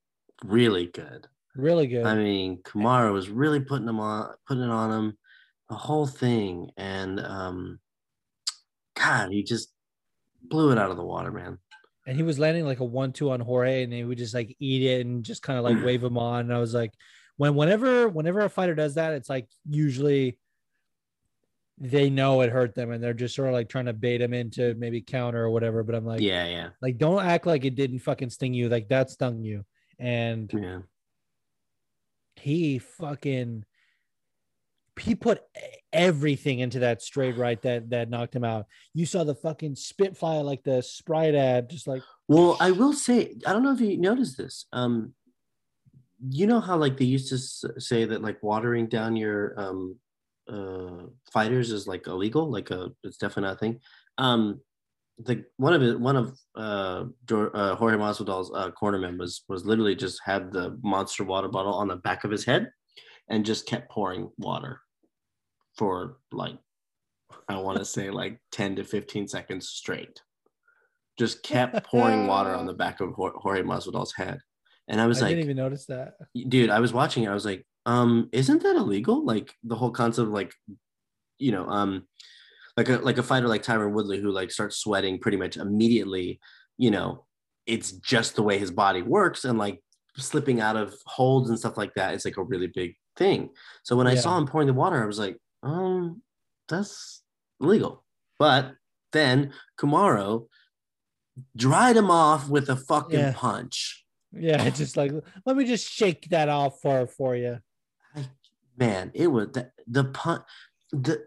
really good. Really good. I mean, Kamaru was really putting them on, putting it on him, the whole thing, and um, God, he just blew it out of the water, man. and he was landing like a one-two on Jorge, and he would just like eat it and just kind of like wave him on. And I was like, when whenever whenever a fighter does that, it's like usually they know it hurt them, and they're just sort of like trying to bait him into maybe counter or whatever. But I'm like, yeah, yeah, like don't act like it didn't fucking sting you. Like that stung you, and yeah. he fucking he put everything into that straight right that that knocked him out. You saw the fucking spitfire like the Sprite ad, just like Well, I will say, I don't know if you noticed this. Um, you know how like they used to say that like watering down your um uh fighters is like illegal, like a it's definitely not a thing. Um, the one of it, one of uh, uh Jorge Masvidal's uh, cornermen was was literally just had the monster water bottle on the back of his head, and just kept pouring water for like I want to say like ten to fifteen seconds straight just kept pouring water on (laughs) the back of Jorge Masvidal's head. And I was like, I like, didn't even notice that. dude, I was watching it. I was like, um, isn't that illegal? Like the whole concept of like, you know, um, like a like a fighter like Tyron Woodley who like starts sweating pretty much immediately, you know, it's just the way his body works and like slipping out of holds and stuff like that is like a really big thing. So when I saw him pouring the water, I was like, um, that's illegal. But then Kamaru dried him off with a fucking Yeah. punch. Yeah, (laughs) just like let me just shake that off for for you. Man it was the the pun the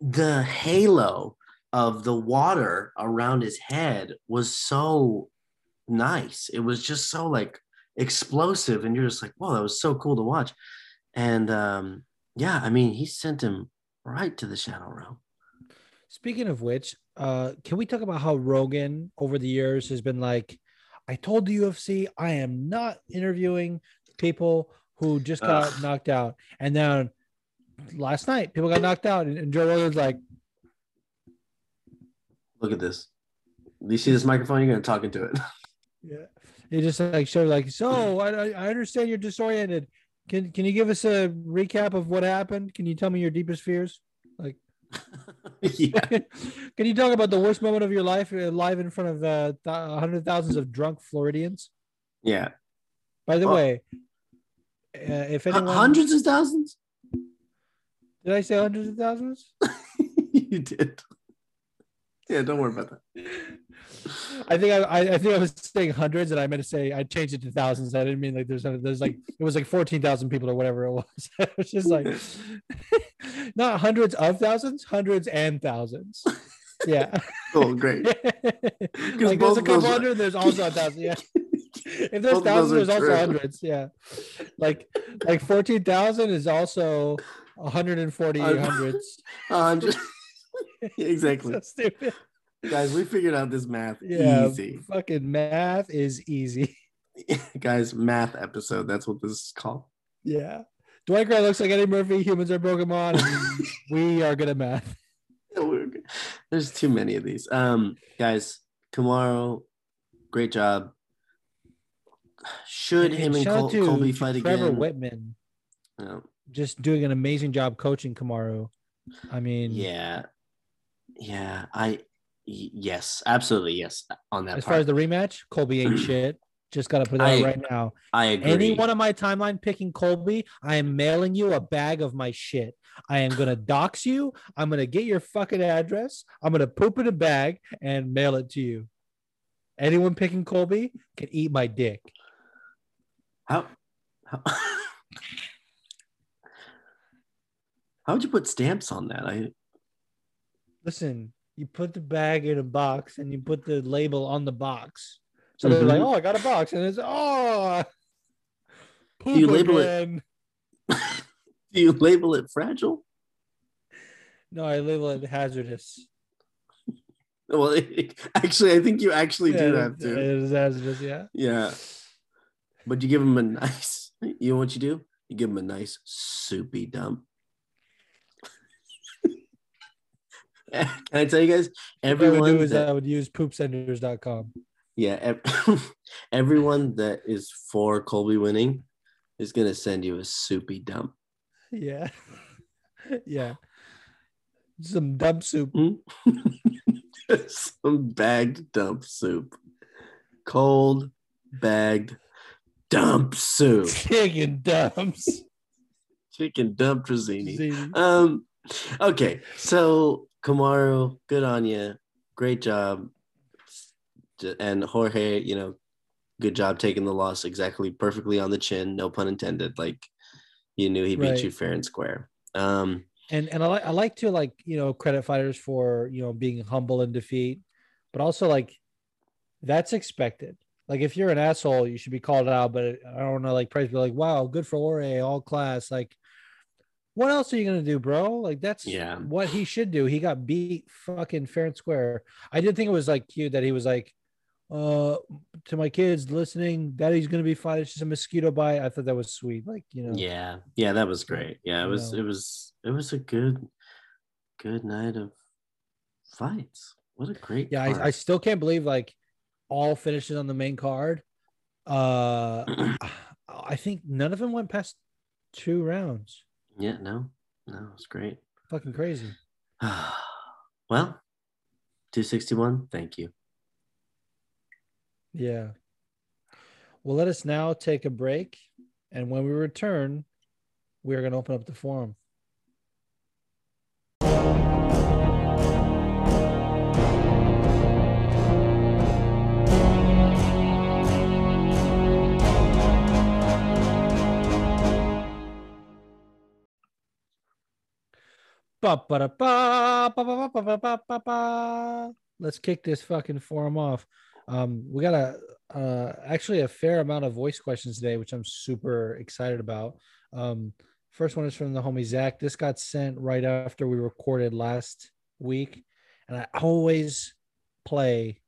the halo of the water around his head was so nice. It was just so like explosive and you're just like whoa that was so cool to watch. And um yeah i mean he sent him right to the shadow realm. Speaking of which, uh, can we talk about how Rogan over the years has been like, I told the UFC I am not interviewing people who just got Ugh. knocked out. And then last night, people got knocked out, and, and Joe Rogan's like, look at this you see this microphone you're gonna talk into it (laughs) Yeah. He just like showed like, so I, I I understand you're disoriented. Can can you give us a recap of what happened? Can you tell me your deepest fears? Like, (laughs) yeah can you talk about the worst moment of your life uh, live in front of uh, th- hundred thousands of drunk Floridians? yeah By the Well- way, uh, if anyone hundreds of thousands did I say hundreds of thousands? (laughs) you did yeah don't worry about that I think I, I I think I was saying hundreds, and I meant to say I changed it to thousands. I didn't mean like there's there's like it was like fourteen thousand people or whatever it was. (laughs) it was just like (laughs) not hundreds of thousands, hundreds and thousands. Yeah, oh great like there's a couple those are- hundred, there's also a thousand. Yeah, if there's Both thousands, there's also true. hundreds. Yeah, like like fourteen thousand is also 140 Uh, hundred. (laughs) exactly. So stupid. Guys, we figured out this math Yeah, easy. fucking math is easy. (laughs) Guys, math episode. That's what this is called. Yeah. Dwight Gray looks like Eddie Murphy. Humans are Pokemon. And (laughs) we are good at math. There's too many of these. Um, guys, tomorrow, great job. Should him and Col- Colby fight Trevor again? Wittman No. just doing an amazing job coaching Kamaru. I mean, Yeah, yeah. I yes, absolutely yes. On that as far as the rematch, Colby ain't (clears throat) shit. Just got to put that I right now. I agree. Anyone on my timeline picking Colby, I am mailing you a bag of my shit. I am gonna (laughs) dox you. I'm gonna get your fucking address. I'm gonna poop in a bag and mail it to you. Anyone picking Colby can eat my dick. How How, (laughs) how would you put stamps on that? I Listen, you put the bag in a box and you put the label on the box. So they're like, Mhm. "Oh, I got a box," and it's oh, poop You label it- (laughs) do you label it fragile? No, I label it hazardous. (laughs) Well, actually, I think you actually do Yeah, have it to. is hazardous. Yeah. Yeah. But you give them a nice, (laughs) you know what you do? You give them a nice soupy dump. (laughs) Can I tell you guys? What I would Everyone do is that, I would use poopsenders.com. yeah, ev- (laughs) everyone that is for Colby winning is gonna send you a soupy dump. Yeah. yeah. Some dump soup. Hmm? Some bagged dump soup, cold bagged dump soup, Chicken dumps. (laughs) chicken dump Trazzini. Um, okay, so Kamaru, good on you, great job, and Jorge, you know, good job taking the loss exactly perfectly on the chin, no pun intended. Like you knew he beat Right. you fair and square. Um, and and I like I like to like you know credit fighters for you know being humble in defeat, but also like that's expected. Like if you're an asshole, you should be called out. But I don't know, like praise be like, wow, good for Ore, all class. Like, what else are you gonna do, bro? Like that's Yeah. what he should do. He got beat fucking fair and square. I did think it was like cute that he was like, uh, to my kids listening, daddy's gonna be fine. It's just a mosquito bite. I thought that was sweet. Like you know, yeah, yeah, that was great. Yeah, it was, know. it was, it was a good, good night of fights. What a great. yeah I, I still can't believe like all finishes on the main card. Uh (clears throat) i think none of them went past two rounds. Yeah, no, no, it's great. fucking crazy. (sighs) Well, 261, thank you. yeah. Well let us now take a break and when we return we're going to open up the forum Let's kick this fucking forum off. Um, we got a uh, actually a fair amount of voice questions today, which I'm super excited about. Um, first one is from the homie Zach. This got sent right after we recorded last week, and I always play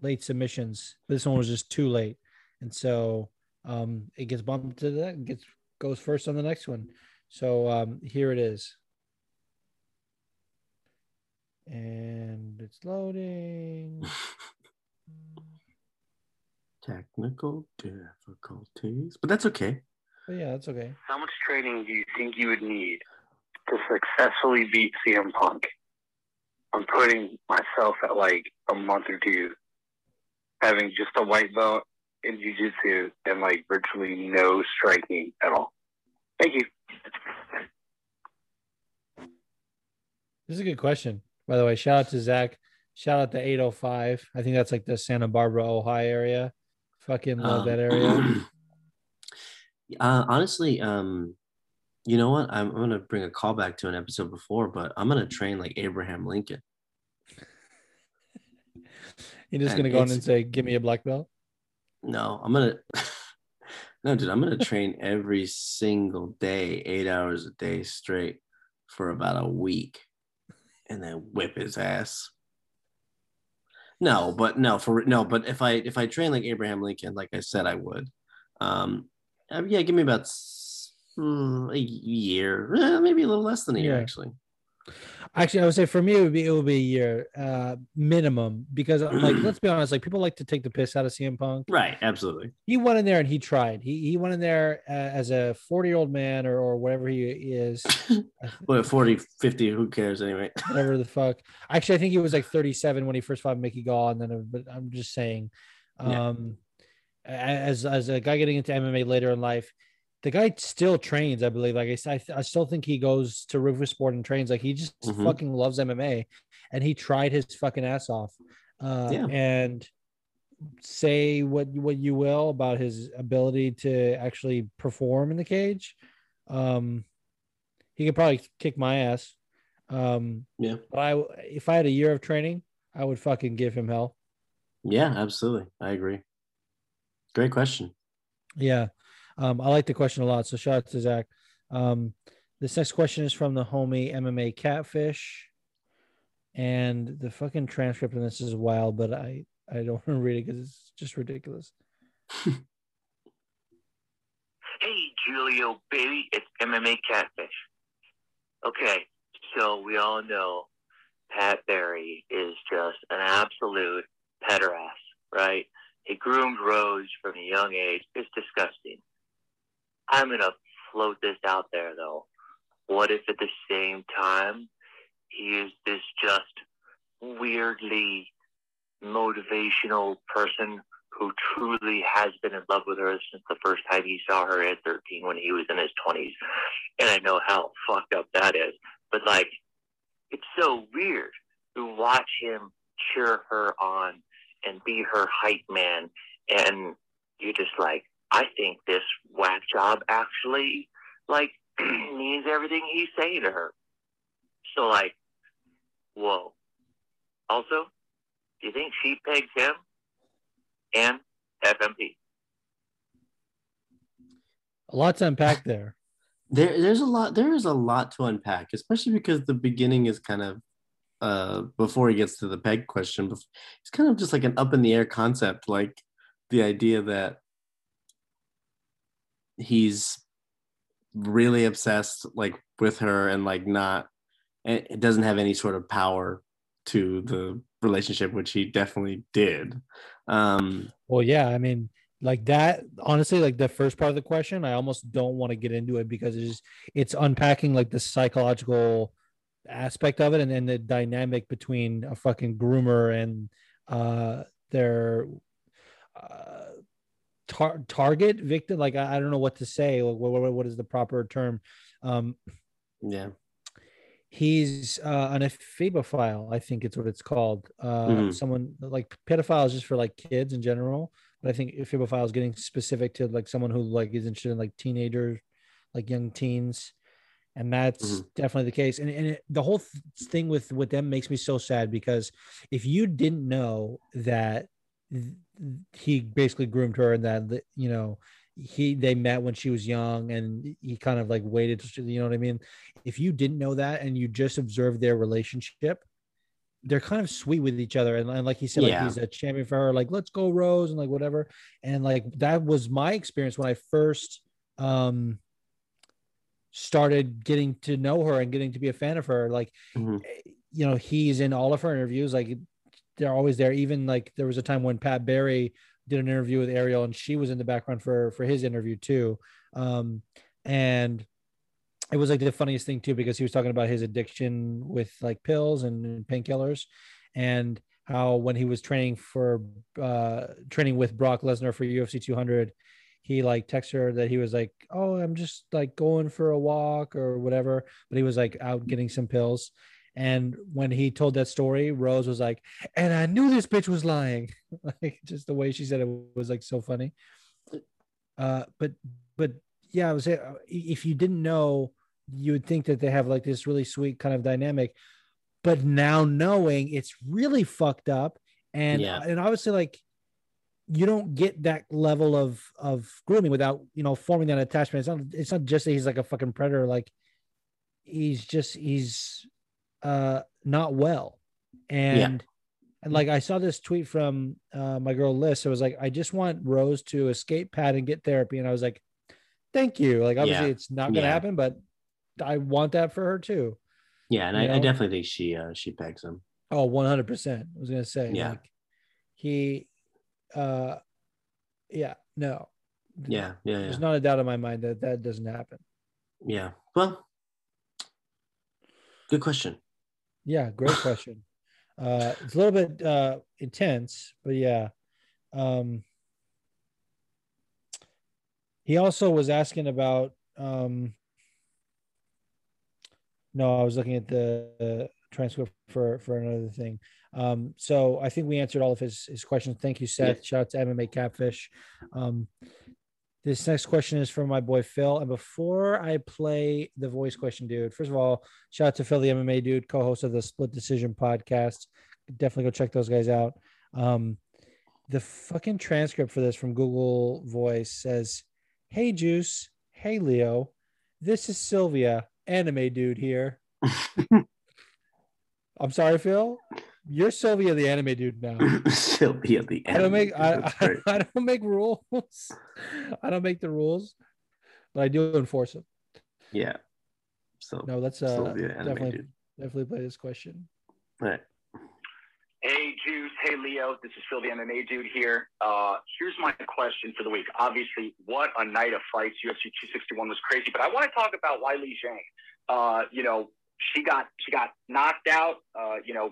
late submissions. This one was just too late, and so um, it gets bumped to that. Gets goes first on the next one. So um, here it is. And it's loading. (laughs) Technical difficulties, but that's okay. But yeah, that's okay. How much training do you think you would need to successfully beat CM Punk? I'm putting myself at like a month or two, having just a white belt in jiu-jitsu and like virtually no striking at all. Thank you. This is a good question. By the way, shout out to Zach. Shout out to 805. I think that's like the Santa Barbara, Ohio area. Fucking love Um, that area. (clears throat) uh, honestly, um, you know what? I'm, I'm gonna bring a callback to an episode before, but I'm gonna train like Abraham Lincoln. (laughs) You're just and gonna go in and say, "Give me a black belt." No, I'm gonna. (laughs) no, dude, I'm gonna train every single day, eight hours a day straight for about a week, and then whip his ass. No, but no, for no, but if I if I train like Abraham Lincoln, like I said I would, um, uh, yeah, give me about mm, a year, eh, maybe a little less than a year Yeah. actually. Actually, I would say for me it would be it would be a year uh minimum because like let's (clears throat) be honest, like people like to take the piss out of CM Punk. Right, absolutely. He went in there and he tried. He he went in there uh, as a 40 year old man or or whatever he is. (laughs) What 40, 50, who cares anyway? (laughs) whatever the fuck. Actually, I think he was like 37 when he first fought Mickey Gall, and then uh, but I'm just saying, um, a- as as a guy getting into MMA later in life, the guy still trains. I believe, like I said, I, I still think he goes to Roufusport and trains. Like he just Mhm. fucking loves MMA, and he tried his fucking ass off. Uh, Yeah. and say what what you will about his ability to actually perform in the cage. Um, he could probably kick my ass. Um, Yeah. but I if I had a year of training, I would fucking give him hell. Yeah, absolutely. I agree. Great question. Yeah. Um, I like the question a lot. So shout out to Zach. Um, this next question is from the homie MMA Catfish. And the fucking transcript in this is wild, but I, I don't (laughs) want to read it because it's just ridiculous. Hey, Julio, baby, it's MMA Catfish. Okay, so we all know Pat Barry is just an absolute pederast, right? He groomed Rose from a young age. It's disgusting. I'm going to float this out there, though. What if at the same time he is this just weirdly motivational person who truly has been in love with her since the first time he saw her at 13 when he was in his 20s. And I know how fucked up that is. But, like, it's so weird to watch him cheer her on and be her hype man. And you're just like, I think this whack job actually, like, (clears throat) means everything he's saying to her. So, like, whoa. Also, do you think she pegs him and FMP? A lot to unpack there. (laughs) There, there's a lot. There is a lot to unpack, especially because the beginning is kind of uh before he gets to the peg question. bef- It's kind of just like an up in the air concept, like the idea that he's really obsessed, like with her, and like not, it doesn't have any sort of power to the relationship, which he definitely did. Um, Well, yeah, I mean, like that. Honestly, like the first part of the question, I almost don't want to get into it because it's it's unpacking like the psychological aspect of it and then the dynamic between a fucking groomer and uh their uh tar- target victim. Like I, I don't know what to say. Like what, what what is the proper term? Um, yeah, he's uh, an ephebophile i think it's what it's called uh Mhm. someone like pedophile is just for like kids in general but i think ephebophile is getting specific to like someone who like is interested in like teenagers like young teens and that's Mhm. definitely the case and, and it, the whole th- thing with with them makes me so sad because if you didn't know that th- he basically groomed her and that you know he they met when she was young and he kind of like waited to, you know what i mean? If you didn't know that and you just observed their relationship they're kind of sweet with each other. And, and like he said like he's a champion for her like let's go rose and like whatever. And like that was my experience when i first um started getting to know her and getting to be a fan of her. Like Mhm. you know he's in all of her interviews. Like they're always there. Even like there was a time when pat barry did an interview with ariel and she was in the background for for his interview too. Um and it was like the funniest thing too because he was talking about his addiction with like pills and, painkillers and how when he was training for uh training with Brock Lesnar for UFC 200 he like texted her that he was like oh I'm just like going for a walk or whatever but he was like out getting some pills and when he told that story Rose was like and I knew this bitch was lying. (laughs) Like just the way she said it was like so funny. Uh but but yeah I was uh, if you didn't know you would think that they have like this really sweet kind of dynamic. But now knowing it's really fucked up. And Yeah. and obviously like you don't get that level of of grooming without you know forming that attachment. It's not it's not just that he's like a fucking predator. Like he's just he's uh not well and and like i saw this tweet from uh my girl liz it was like i just want rose to escape pat and get therapy and i was like thank you like obviously Yeah. it's not gonna Yeah. happen but i want that for her too yeah, and I, I definitely think she uh, she pegs him. Oh, 100%. I was to say, Yeah. like, he, uh, yeah, no. Yeah, yeah, yeah, There's not a doubt in my mind that that doesn't happen. yeah. Well, good question. Yeah, great (laughs) question. uh, it's a little bit uh, intense, but yeah. Um, he also was asking about. Um, no, I was looking at the uh, transcript for for another thing. Um, so I think we answered all of his his questions. Thank you, Seth. Shout out to MMA Catfish. Um, this next question is from my boy Phil. And before I play the voice question, dude, first of all, shout out to Phil, the MMA dude, co-host of the Split Decision podcast. Definitely go check those guys out. Um, the fucking transcript for this from Google Voice says, "Hey Juice, hey Leo, this is Sylvia, anime dude here." (laughs) I'm sorry, Phil. You're Sylvia, the anime dude now. (laughs) Sylvia the anime. I don't make I, I. I don't make rules. (laughs) I don't make the rules, but I do enforce them. yeah. So No, let's uh, Sylvia definitely dude. definitely play this question. All right. Hey, Juice. Hey, Leo. This is Phil, the MMA dude here. Uh, here's my question for the week. Obviously, what a night of fights. UFC 261 was crazy, but I want to talk about Weili Zhang. Uh, you know, she got she got knocked out. Uh, you know,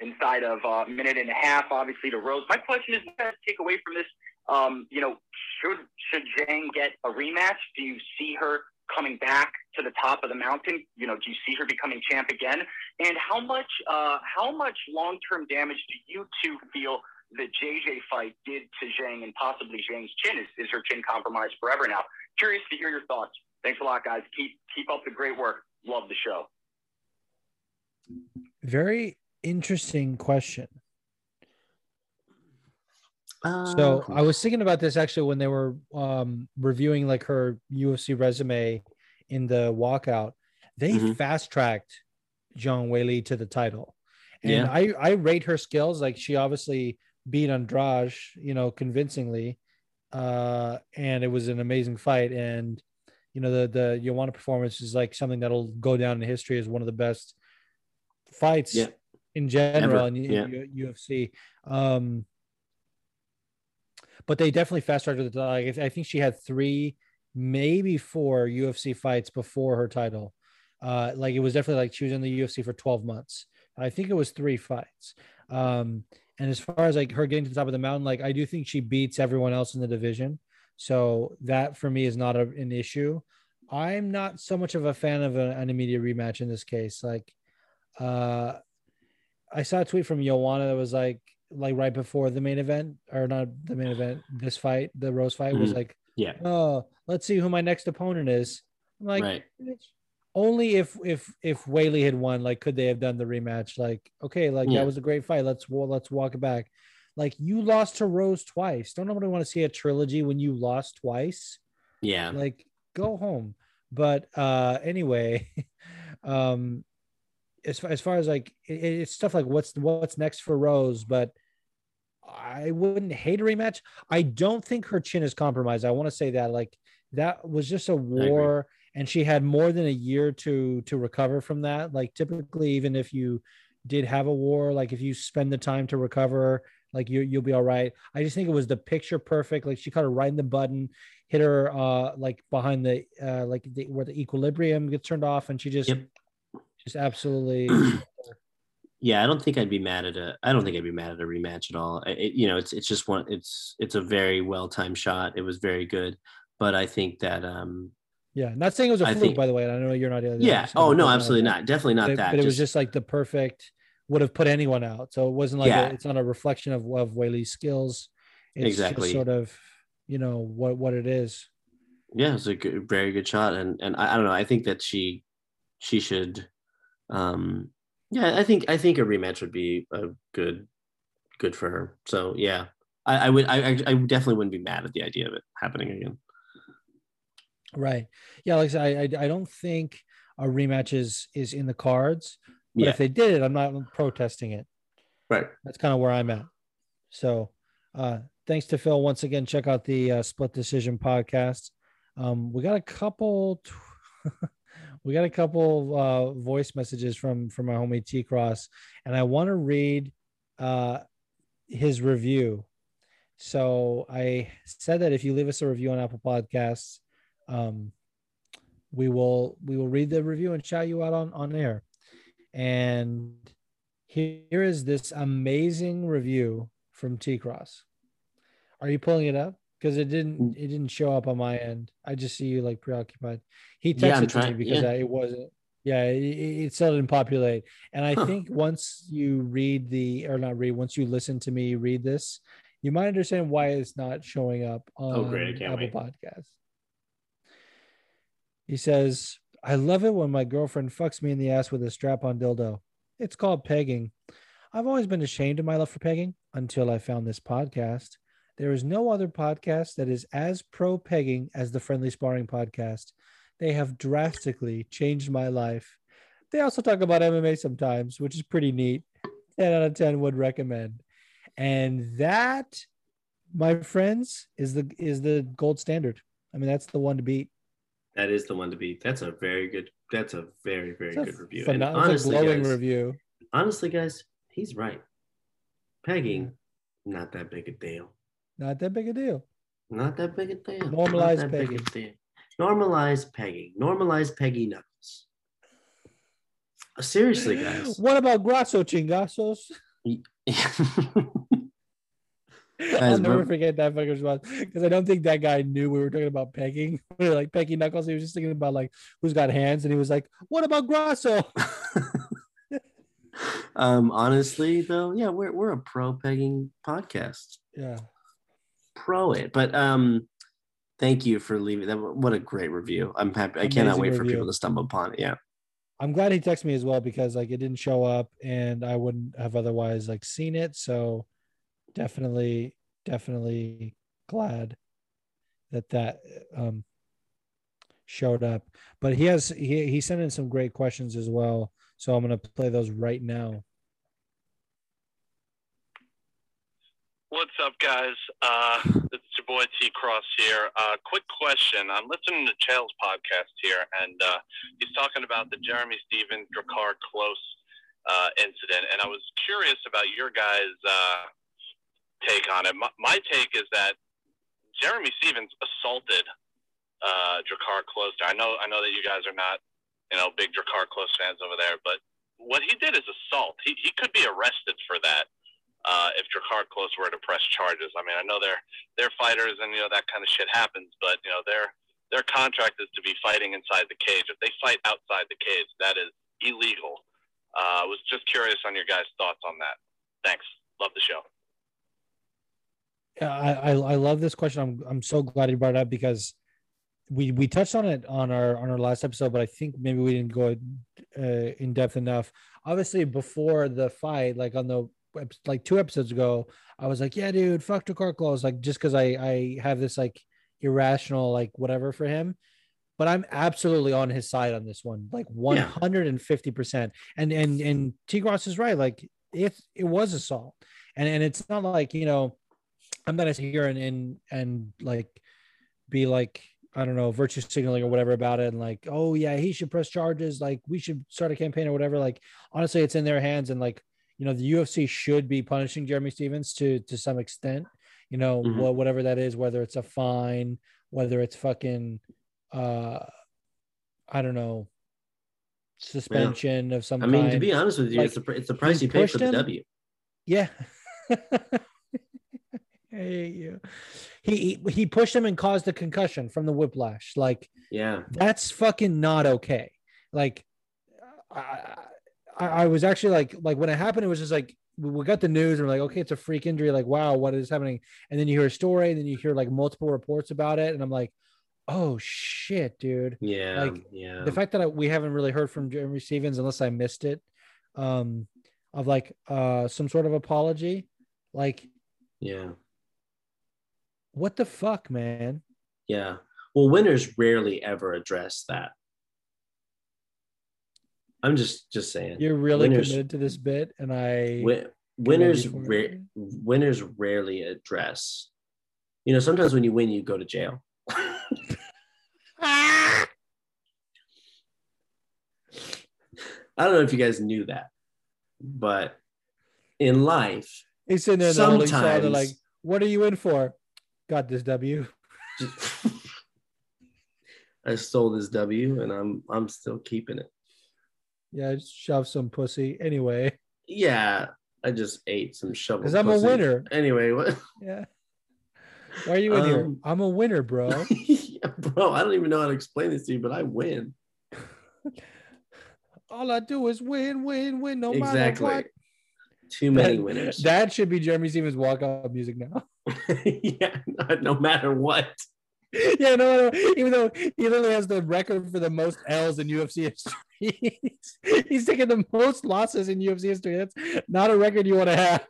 inside of a minute and a half, obviously to Rose. My question is, what take away from this? Um, you know, should should Zhang get a rematch? Do you see her coming back to the top of the mountain? You know, do you see her becoming champ again? And how much uh, how much long term damage do you two feel the JJ fight did to Zhang and possibly Zhang's chin? Is, is her chin compromised forever now? Curious to hear your thoughts. Thanks a lot, guys. Keep keep up the great work. Love the show. Very interesting question. Uh, So I was thinking about this actually when they were um, reviewing like her UFC resume in the walkout. They Mhm. fast tracked Zhang Weili to the title, and Yeah. I I rate her skills. Like she obviously beat Andrade, you know, convincingly, uh, and it was an amazing fight. And you know the the Joanna performance is like something that'll go down in history as one of the best fights Yeah. In general Ever. in, Yeah. UFC. Um, but they definitely fast tracked the like I think she had three, maybe four UFC fights before her title. Uh, like it was definitely like she was in the UFC for 12 months. I think it was three fights. Um, and as far as like her getting to the top of the mountain, like I do think she beats everyone else in the division. So that for me is not a, an issue. I'm not so much of a fan of a, an immediate rematch in this case. Like, uh, I saw a tweet from Joanna that was like, like right before the main event, or not the main event, this fight, the Rose fight was Mhm. like, yeah. oh, let's see who my next opponent is. I'm like, right. Only if if if Weili had won, like, could they have done the rematch? Like, okay, like Yeah. that was a great fight. Let's wa- let's walk it back. Like, you lost to Rose twice. Don't nobody want to see a trilogy when you lost twice Yeah. like go home but uh anyway (laughs) um as far, as far as like it, it's stuff like what's what's next for rose but i wouldn't hate a rematch. I don't think her chin is compromised. I want to say that like that was just a war and she had more than a year to to recover from that. Like typically even if you did have a war like if you spend the time to recover like you you'll be all right. I just think it was the picture perfect. Like she caught her right in the button hit her uh like behind the uh like the, where the equilibrium gets turned off and she just Yep. Just absolutely (clears throat) yeah, I don't think I'd be mad at a. I don't think I'd be mad at a rematch at all. It, you know, it's it's just one. It's it's a very well timed shot. It was very good, but I think that um yeah not saying it was a I fluke think- by the way and i know you're not yeah. Oh no, absolutely not. Definitely not but, that. but it was Just- just like the perfect would have put anyone out so it wasn't like Yeah. a, it's not a reflection of of Weili's skills it's Exactly. just sort of you know what what it is yeah, it's a good, very good shot, and and I, I don't know. I think that she she should. Um Yeah, I think I think a rematch would be a good good for her. So yeah, I, I would I I definitely wouldn't be mad at the idea of it happening again. right yeah like i said i i, I don't think a rematch is is in the cards but Yeah, if they did it i'm not protesting it right. that's kind of where I'm at. So, uh, thanks to Phil once again. Check out the uh, Split Decision podcast. Um, we got a couple, (laughs) we got a couple uh, voice messages from from my homie T Cross, and I want to read uh, his review. So I said that if you leave us a review on Apple Podcasts, um, we will we will read the review and shout you out on on air. And here is this amazing review from T Cross. Are you pulling it up? Because it didn't mm. it didn't show up on my end. I just see you like preoccupied. He texted Yeah, I'm me because yeah. I, it wasn't. Yeah, it, it still didn't populate. And I Huh. think once you read the or not read, once you listen to me read this, you might understand why it's not showing up on Oh, great. Apple wait. Podcasts. He says, I love it when my girlfriend fucks me in the ass with a strap-on dildo. It's called pegging. I've always been ashamed of my love for pegging until I found this podcast. There is no other podcast that is as pro pegging as the Friendly Sparring podcast. They have drastically changed my life. They also talk about MMA sometimes, which is pretty neat. 10 out of 10 would recommend. And that, my friends, is the is the gold standard. I mean, that's the one to beat. That is the one to beat. That's a very good. That's a very very good review. And honestly, glowing guys, review. honestly, guys, he's right. Pegging, not that big a deal. Not that big a deal. Not that big a deal. Not Normalize that big a pegging. deal. Normalize pegging. Normalize Peggy Knuckles. Uh, Seriously, guys. What about Grasso Chingazos? (laughs) I'll never forget that fucking response because I don't think that guy knew we were talking about pegging. (laughs) We were like Peggy Knuckles. He was just thinking about like who's got hands, and he was like, "What about Grasso?" (laughs) um, honestly, though, yeah, we're we're a pro pegging podcast. Yeah, Pro it, but um, thank you for leaving that. What a great review! I'm happy. I cannot wait for people to stumble upon it. Yeah, I'm glad he texted me as well because like it didn't show up, and I wouldn't have otherwise like seen it. So definitely, definitely glad that that um showed up. But he has he he sent in some great questions as well. So I'm gonna play those right now. What's up, guys? Uh, it's your boy T Cross here. Uh, quick question. I'm listening to Chael's podcast here, and uh, he's talking about the Jeremy Stephens Drakkar Klose uh, incident, and I was curious about your guys' uh, take on it. My, my take is that Jeremy Stephens assaulted uh, Drakkar Klose. I know, I know that you guys are not, you know, big Drakkar Klose fans over there, but what he did is assault. He, he could be arrested for that uh, if Drakkar Klose were to press charges. I mean, I know they're they're fighters and you know that kind of shit happens, but you know their their contract is to be fighting inside the cage. If they fight outside the cage, that is illegal. Uh, I was just curious on your guys' thoughts on that. Thanks. Love the show. Yeah, I, I I love this question. I'm I'm so glad you brought it up because we we touched on it on our on our last episode, but I think maybe we didn't go uh, in depth enough. Obviously, before the fight, like on the like two episodes ago, I was like, "Yeah, dude, fuck Drakkar Klose," like just because I I have this like irrational like whatever for him. But I'm absolutely on his side on this one, like 150 percent. And and and T Gross is right. Like if it was assault, and and it's not like you know I'm not gonna sit here and and and like be like I don't know virtue signaling or whatever about it, and like oh yeah he should press charges, like we should start a campaign or whatever. Like honestly, it's in their hands, and like you know the UFC should be punishing Jeremy Stephens to to some extent. You know Mhm. wha- whatever that is, whether it's a fine, whether it's fucking uh I don't know suspension of some I mean, to be honest with you, it's the it's the price you pay for the him. W. Yeah. (laughs) I hate you. He, he he pushed him and caused a concussion from the whiplash. Like Yeah, that's fucking not okay. Like I, I I was actually like like when it happened, it was just like we got the news and we're like, okay, it's a freak injury. Like, wow, what is happening? And then you hear a story, and then you hear like multiple reports about it, and I'm like, oh shit, dude yeah, Like, yeah. the fact that I, we haven't really heard from Jeremy Stephens unless I missed it, um, of like uh some sort of apology, like yeah, what the fuck, man? yeah. Well, winners rarely ever address that. I'm just just saying. You're really Winners- committed to this bit, and I Wi- winners ra- winners rarely address. You know, sometimes when you win, you go to jail. I don't know if you guys knew that, but in life, he's sitting there, holding saw, like, "What are you in for?" Got this W. (laughs) I stole this W and I'm I'm still keeping it. Yeah, just shove some pussy. Anyway, Yeah, I just ate some shovel. because I'm a winner. Anyway, what? Yeah. Why are you in here? Um, I'm a winner, bro. (laughs) yeah, bro, I don't even know how to explain this to you, but I win. (laughs) all I do is win, win, win, no matter what. Too many That- winners. That should be Jeremy Stephens walk up music now. (laughs) yeah, no matter what. (laughs) yeah, no, no, even though he literally has the record for the most L's in UFC history. he's, (laughs) he's taken the most losses in UFC history. That's not a record you want to have.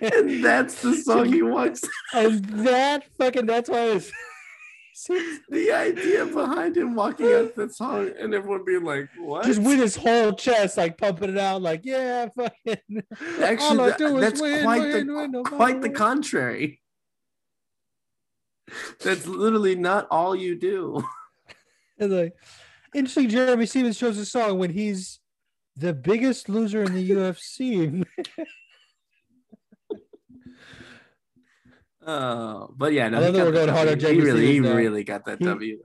And that's the song he wants. (laughs) and that fucking that's why it's the idea behind him walking out that song and everyone being like, "What?" just with his whole chest, like pumping it out, like yeah, fucking. Actually, that- that's win, quite win, the win, no quite the contrary. That's literally not all you do. (laughs) And like, interesting. Jeremy Stephens chose a song when he's the biggest loser in the (laughs) UFC. Oh, (laughs) uh, but yeah, no, I love he that we're going hard on He Jamie really, he Stephens uh, really got that He- W.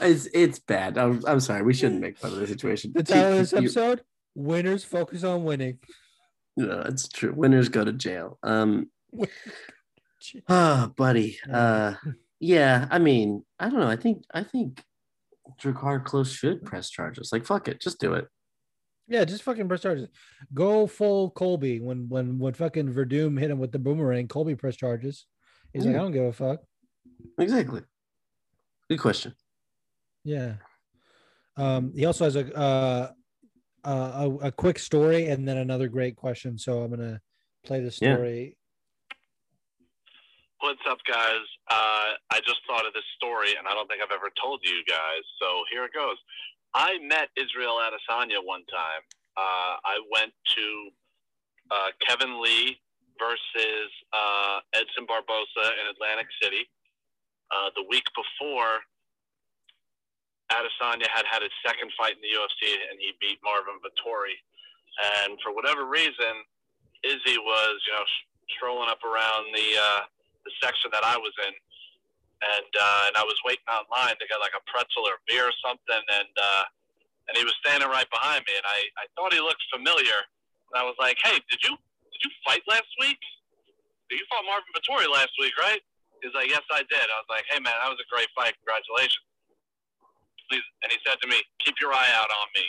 It's it's bad. I'm, I'm sorry. We shouldn't make fun of the situation. The title of this episode: Winners focus on winning. No, it's true. Winners go to jail. Um, oh, (laughs) buddy. Uh, yeah. I mean, I don't know. I think I think Drakkar Klose should press charges. Like, fuck it, just do it. Yeah, just fucking press charges. Go full Colby. When when when fucking Werdum hit him with the boomerang, Colby press charges. He's like, I don't give a fuck. Exactly. Good question. Yeah. Um, he also has a uh, uh, a, a quick story and then another great question. So I'm gonna play the Yeah. story. What's up, guys? Uh, I just thought of this story, and I don't think I've ever told you guys. So here it goes. I met Israel Adesanya one time. Uh, I went to uh, Kevin Lee versus uh, Edson Barbosa in Atlantic City. Uh, the week before, Adesanya had had his second fight in the UFC, and he beat Marvin Vettori. And for whatever reason, Izzy was, you know, strolling up around the uh, the section that I was in, and uh, and I was waiting online to get like a pretzel or beer or something, and uh, and he was standing right behind me, and I, I thought he looked familiar, and I was like, hey, did you did you fight last week? Did you fought Marvin Vettori last week, right? He's like, yes, I did. I was like, hey man, that was a great fight. Congratulations. Please, and he said to me, keep your eye out on me.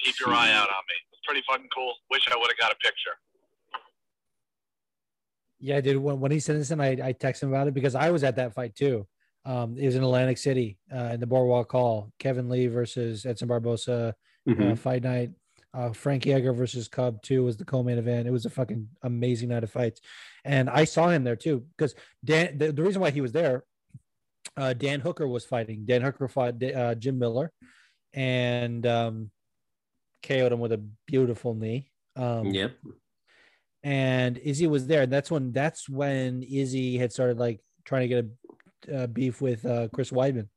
Keep your eye out on me. It's pretty fucking cool. Wish I would have got a picture. Yeah, dude. When, when he sent this in, I, I texted him about it because I was at that fight too. Um, it was in Atlantic City uh, in the Boardwalk Hall. Kevin Lee versus Edson Barbosa Mhm. uh, fight night. Uh, Frankie Edgar versus Cub two was the co-main event. It was a fucking amazing night of fights, and I saw him there too because Dan. The, the reason why he was there, uh, Dan Hooker was fighting. Dan Hooker fought uh, Jim Miller, and um, KO'd him with a beautiful knee. Um, Yep. and Izzy was there. And that's when that's when Izzy had started like trying to get a uh, beef with uh, Chris Weidman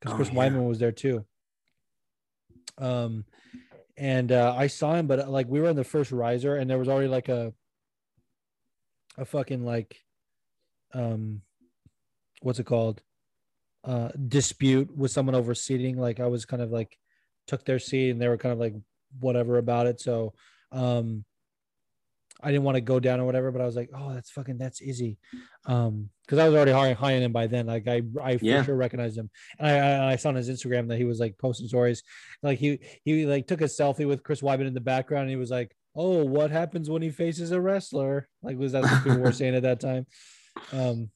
because Oh, Chris yeah. Weidman was there too. Um, and uh, I saw him, but uh, like we were in the first riser, and there was already like a a fucking like um what's it called uh dispute with someone over seating like i was kind of like took their seat and they were kind of like whatever about it so um I didn't want to go down or whatever, but I was like, oh, that's fucking that's Izzy, um, because I was already high, high on him by then. Like I, I for Yeah. sure recognized him, and I, I, I saw on his Instagram that he was like posting stories, like he he like took a selfie with Chris Weidman in the background, and he was like, oh, what happens when he faces a wrestler? Like was that what people were (laughs) saying at that time? Um,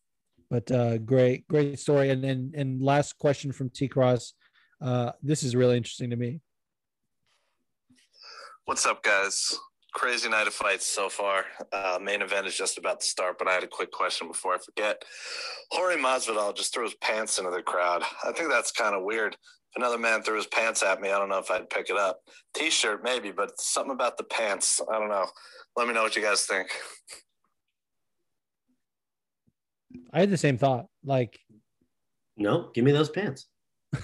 but uh, great, great story. And then and last question from T Cross, uh, this is really interesting to me. What's up, guys? Crazy night of fights so far. Uh, main event is just about to start, but I had a quick question before I forget. Jorge Masvidal just threw his pants into the crowd. I think that's kind of weird. If another man threw his pants at me, I don't know if I'd pick it up. T-shirt maybe, but something about the pants. I don't know. Let me know what you guys think. I had the same thought. Like, No, give me those pants. (laughs)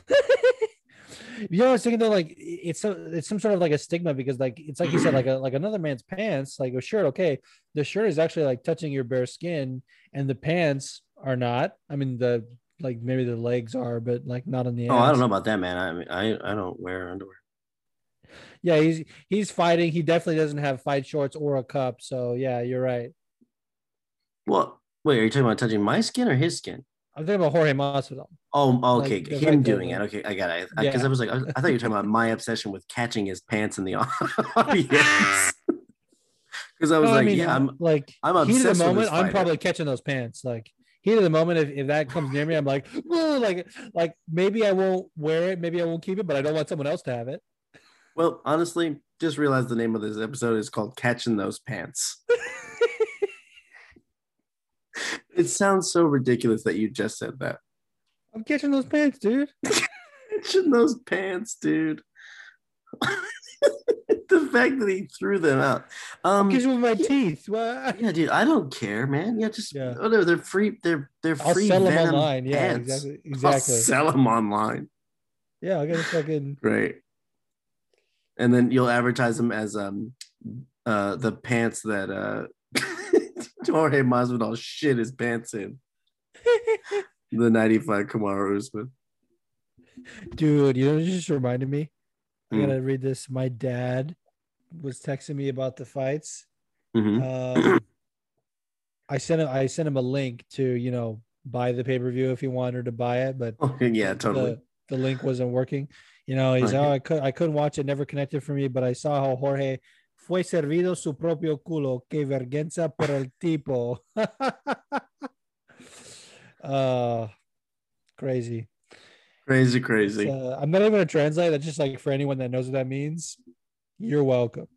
you know, I was thinking though, like it's so it's some sort of like a stigma because like it's like you said, like a like another man's pants, like a shirt. Okay, the shirt is actually like touching your bare skin, and the pants are not. I mean, the like maybe the legs are, but like not on the. Oh, I don't know about that, man. I mean, I I don't wear underwear. Yeah, he's he's fighting. He definitely doesn't have fight shorts or a cup. So yeah, you're right. Well, wait, are you talking about touching my skin or his skin? I'm talking about Jorge Masvidal. Oh, oh okay. Like, him doing it. Okay, I got it. Yeah. Because I was like, I, I thought you were talking about my obsession with catching his pants in the (laughs) audience. (laughs) (laughs) Because I was No, like, I mean, yeah, I'm. like I'm heat of obsessed the moment. I'm probably catching those pants. Like heat of the moment. If, if that comes near me, I'm like, "Whoa," like like maybe I won't wear it. Maybe I won't keep it, but I don't want someone else to have it. Well, honestly, just realized the name of this episode is called "Catching Those Pants." It sounds so ridiculous that you just said that. I'm catching those pants, dude. (laughs) Catching those pants, dude. (laughs) the fact that he threw them out. Um, Because with my teeth. What? yeah, dude, I don't care, man. Yeah, just Yeah. whatever. They're free. They're they're I'll free. sell them online. Yeah, pants. exactly. I'll sell them online. Yeah, I gotta fucking. (laughs) Right. And then you'll advertise them as um uh the pants that uh (laughs) Jorge Masvidal shit his pants (laughs) in. The 95 Kamaru Usman. Dude, you know, you just reminded me. I Hmm. gotta read this. My dad was texting me about the fights. Mhm. Um, I sent him. I sent him a link to you know buy the pay per view if he wanted to buy it, but Oh, yeah, totally. the, the link wasn't working. You know, he's Okay. oh I could I couldn't watch it, never connected for me, but I saw how Jorge fue servido su propio culo. Que vergüenza por el tipo. uh (laughs) crazy. Crazy, crazy. Uh, I'm not even gonna translate. That's just like for anyone that knows what that means. You're welcome.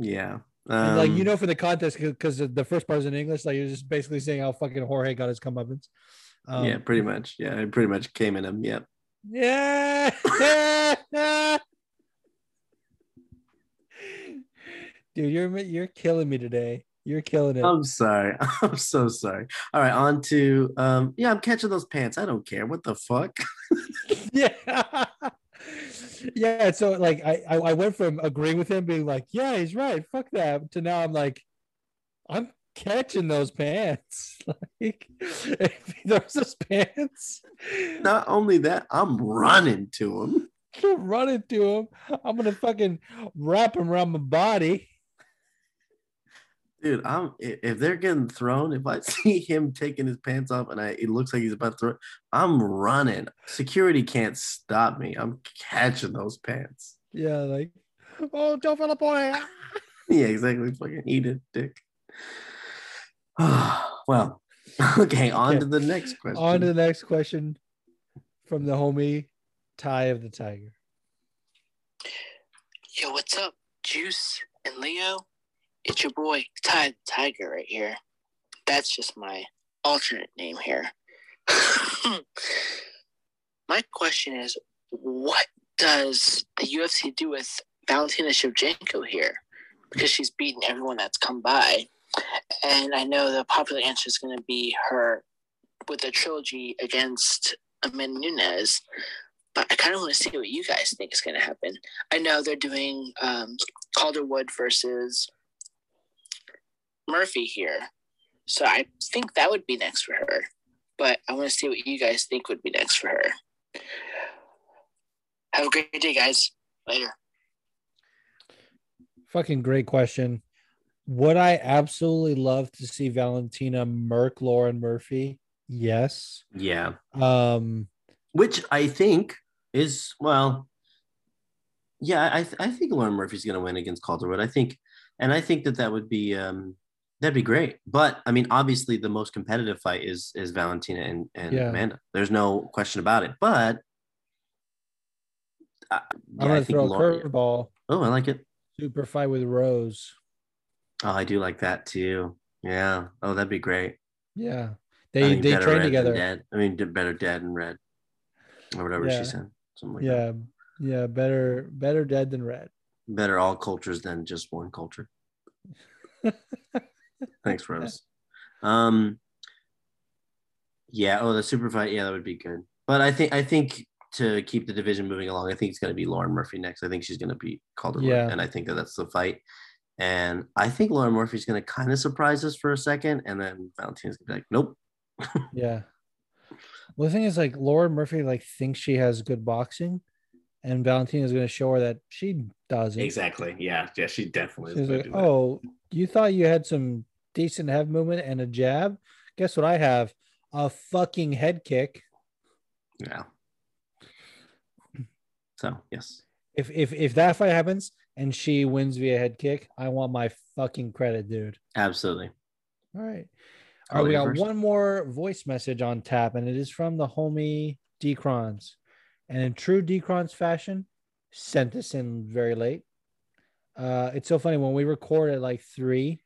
yeah. And like you Um, know, for the contest, because the first part is in English, like you're just basically saying how fucking Jorge got his comeuppance. Um, yeah, pretty much. Yeah, it pretty much came in him. Yep. Yeah. (laughs) (laughs) Dude, you're you're killing me today. You're killing it. I'm sorry. (laughs) I'm so sorry. All right, on to um yeah, I'm catching those pants. I don't care. What the fuck? (laughs) (laughs) yeah. yeah. So like I, I I went from agreeing with him being like, yeah, he's right. Fuck that. To now I'm like, I'm catching those pants. Like if he throws those pants, Not only that, I'm running to him. I'm running to him. I'm gonna fucking wrap him around my body. Dude, I'm if they're getting thrown, if I (laughs) see him taking his pants off and I it looks like he's about to throw, I'm running. Security can't stop me. I'm catching those pants. Yeah, like oh Joe Filippone. (laughs) Yeah, exactly. Fucking eat it, dick. (sighs) well, (laughs) okay, on Okay. to the next question. On to the next question from the homie Ty of the Tiger. Yo, what's up, Juice and Leo? It's your boy Ty the Tiger right here. That's just my alternate name here. (laughs) my question is, what does the UFC do with Valentina Shevchenko here? Because she's beaten everyone that's come by, and I know the popular answer is going to be her with a trilogy against Amanda Nunes. But I kind of want to see what you guys think is going to happen. I know they're doing um, Calderwood versus Murphy here. So I think that would be next for her. But I want to see what you guys think would be next for her. Have a great day, guys. Later. Fucking great question. Would I absolutely love to see Valentina Merck Lauren Murphy? Yes. yeah. Um Which I think is well, yeah, I th- I think Lauren Murphy's going to win against Calderwood. I think, and I think that that would be um that'd be great. But I mean, obviously, the most competitive fight is is Valentina and and Yeah. Amanda. There's no question about it. But uh, I'm gonna think throw a curveball. Oh, I like it. Super fight with Rose. Oh, I do like that too. Yeah. Oh, that'd be great. Yeah. I They mean, they train together. I mean, better dead and red, or whatever Yeah. she said. Something like that. Yeah. Yeah. Better better dead than red. Better all cultures than just one culture. (laughs) Thanks, Rose. Um, yeah. Oh, the super fight. Yeah, that would be good. But I think I think to keep the division moving along, I think it's going to be Lauren Murphy next. I think she's going to beat Calderwood, Yeah. and I think that that's the fight. And I think Lauren Murphy's going to kind of surprise us for a second, and then Valentina's going to be like, "Nope." (laughs) Yeah. Well, the thing is, like Lauren Murphy, like thinks she has good boxing, and Valentina's going to show her that she doesn't. Exactly. Yeah. Yeah. She definitely She's gonna like, "Oh, you thought you had some decent head movement and a jab? Guess what I have? A fucking head kick." Yeah. So yes. If if if that fight happens and she wins via head kick, I want my fucking credit, dude. Absolutely. All right. All right, we got first. one more voice message on tap, and it is from the homie Decrons. And in true Decrons fashion, sent this in very late. Uh, it's so funny when we record at like three,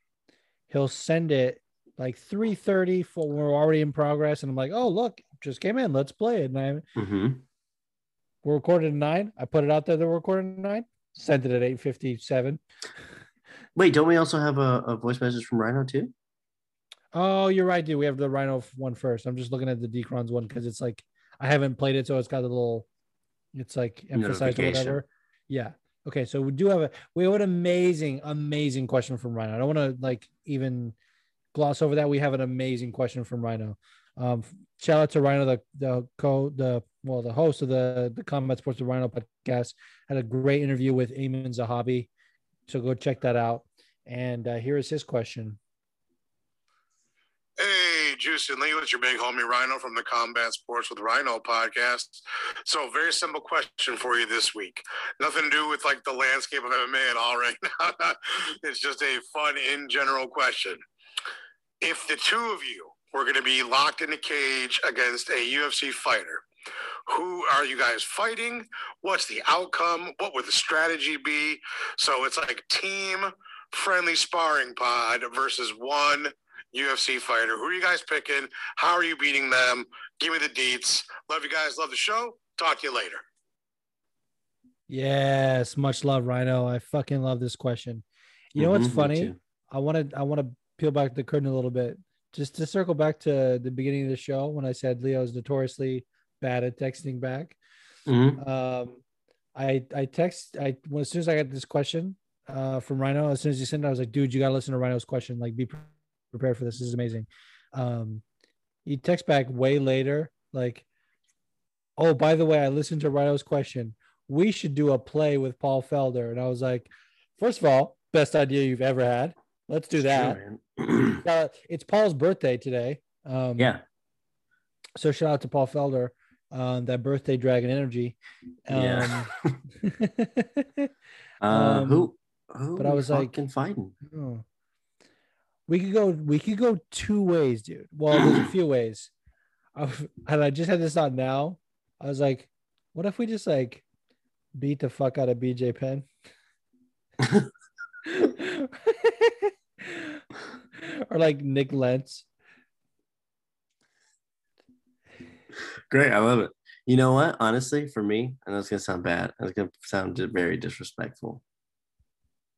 he'll send it like three thirty for when we're already in progress, and I'm like, oh look, just came in, let's play it. And I hmm we're recorded at nine. I put it out there that we're recording at nine. Sent it at eight fifty seven. Wait, don't we also have a, a voice message from Rhino too? Oh, you're right, dude. We have the Rhino one first. I'm just looking at the Decrons one because it's like I haven't played it, so it's got a little, it's like emphasized or whatever. Yeah. Okay, so we do have a we have an amazing, amazing question from Rhino. I don't want to like even gloss over that. We have an amazing question from Rhino. Um, shout out to Rhino, the the co the well the host of the the Combat Sports Rhino podcast. Had a great interview with Aiemann Zahabi, so go check that out. And uh, here is his question. Juice and Leo, it's your big homie Rhino from the Combat Sports with Rhino podcast. So, very simple question for you this week. Nothing to do with like the landscape of MMA at all right now. (laughs) it's just a fun, in general question. If the two of you were going to be locked in a cage against a UFC fighter, who are you guys fighting? What's the outcome? What would the strategy be? So, it's like team friendly sparring pod versus one UFC fighter. Who are you guys picking? How are you beating them? Give me the deets. Love you guys. Love the show. Talk to you later. Yes, much love, Rhino. I fucking love this question. You know what's Mhm, me funny? I want to I want to peel back the curtain a little bit, just to circle back to the beginning of the show when I said Leo's notoriously bad at texting back. Mhm. Um, I I text I when as soon as I got this question uh from Rhino, as soon as you sent it, I was like, dude, you gotta listen to Rhino's question. Like, be pre- prepared for this. This is amazing. Um, he texts back way later, like, oh, by the way, I listened to Rhino's question. We should do a play with Paul Felder. And I was like, first of all, best idea you've ever had. Let's do It's that. true. (clears throat) Uh, it's Paul's birthday today. Um, yeah. So shout out to Paul Felder, um, that birthday dragon energy. Yeah. Um, (laughs) (laughs) Uh, Um, who? Who? but I was like- fucking fighting. oh. We could go. We could go two ways, dude. Well, there's a (clears throat) few ways. I've, and I just had this thought now. I was like, what if we just like beat the fuck out of BJ Penn? (laughs) or like Nik Lentz. Great, I love it. You know what? Honestly, for me, I know it's gonna sound bad. It's gonna sound very disrespectful.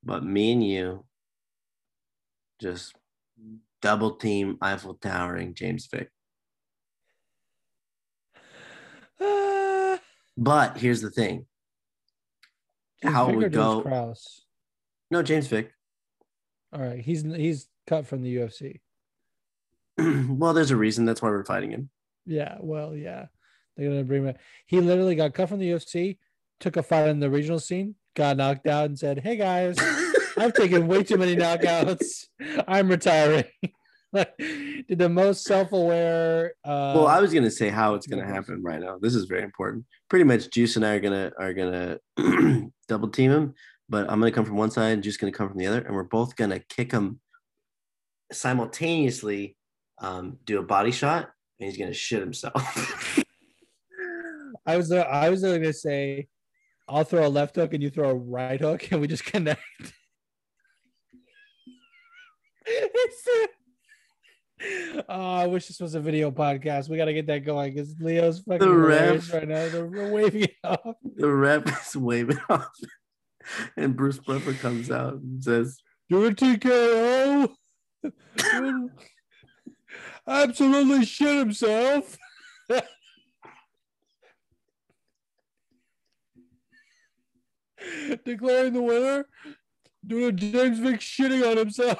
But me and you just double team Eiffel Towering James Vick. Ah. (sighs) But here's the thing. James How Vick would go- Krause? No, James Vick. (clears throat) All right, he's he's cut from the UFC. well, there's a reason. That's why we're fighting him. Yeah, well, yeah, they're gonna bring him. He literally got cut from the UFC, took a fight in the regional scene, got knocked out, and said, "Hey guys, (laughs) I've taken way too many knockouts. I'm retiring." (laughs) like, did the most self-aware. Uh, well, I was gonna say how it's gonna happen right now. This is very important. Pretty much, Juice and I are gonna are gonna (clears throat) double team him, but I'm gonna come from one side and Juice gonna come from the other, and we're both gonna kick him simultaneously. Um, do a body shot, and he's gonna shit himself. I was uh, I was going to say, I'll throw a left hook and you throw a right hook, and we just connect. It's- (laughs) oh, I wish this was a video podcast. We got to get that going because Leo's fucking The ref. right now. They're waving it off. the rep is waving (laughs) off, and Bruce Buffer comes out and says, Do a TKO. Absolutely shit himself. (laughs) Declaring the winner. Doing James Vick shitting on himself.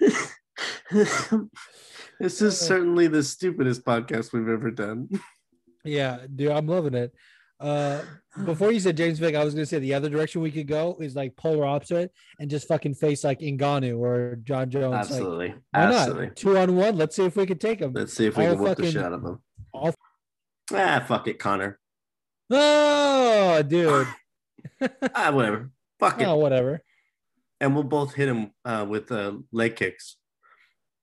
(laughs) this is certainly the stupidest podcast we've ever done. Yeah, dude, I'm loving it. Uh, before you said James Vick, I was gonna say the other direction we could go is like polar opposite and just fucking face like Ngannou or Jon Jones. Like, Absolutely. why Absolutely. not? Two on one. Let's see if we can take him. Let's see if we I'll can whoop the shit out of him. I'll- Ah, fuck it, Connor. Oh, dude. Ah, whatever. Fuck it. oh, whatever. And we'll both hit him uh, with uh, leg kicks.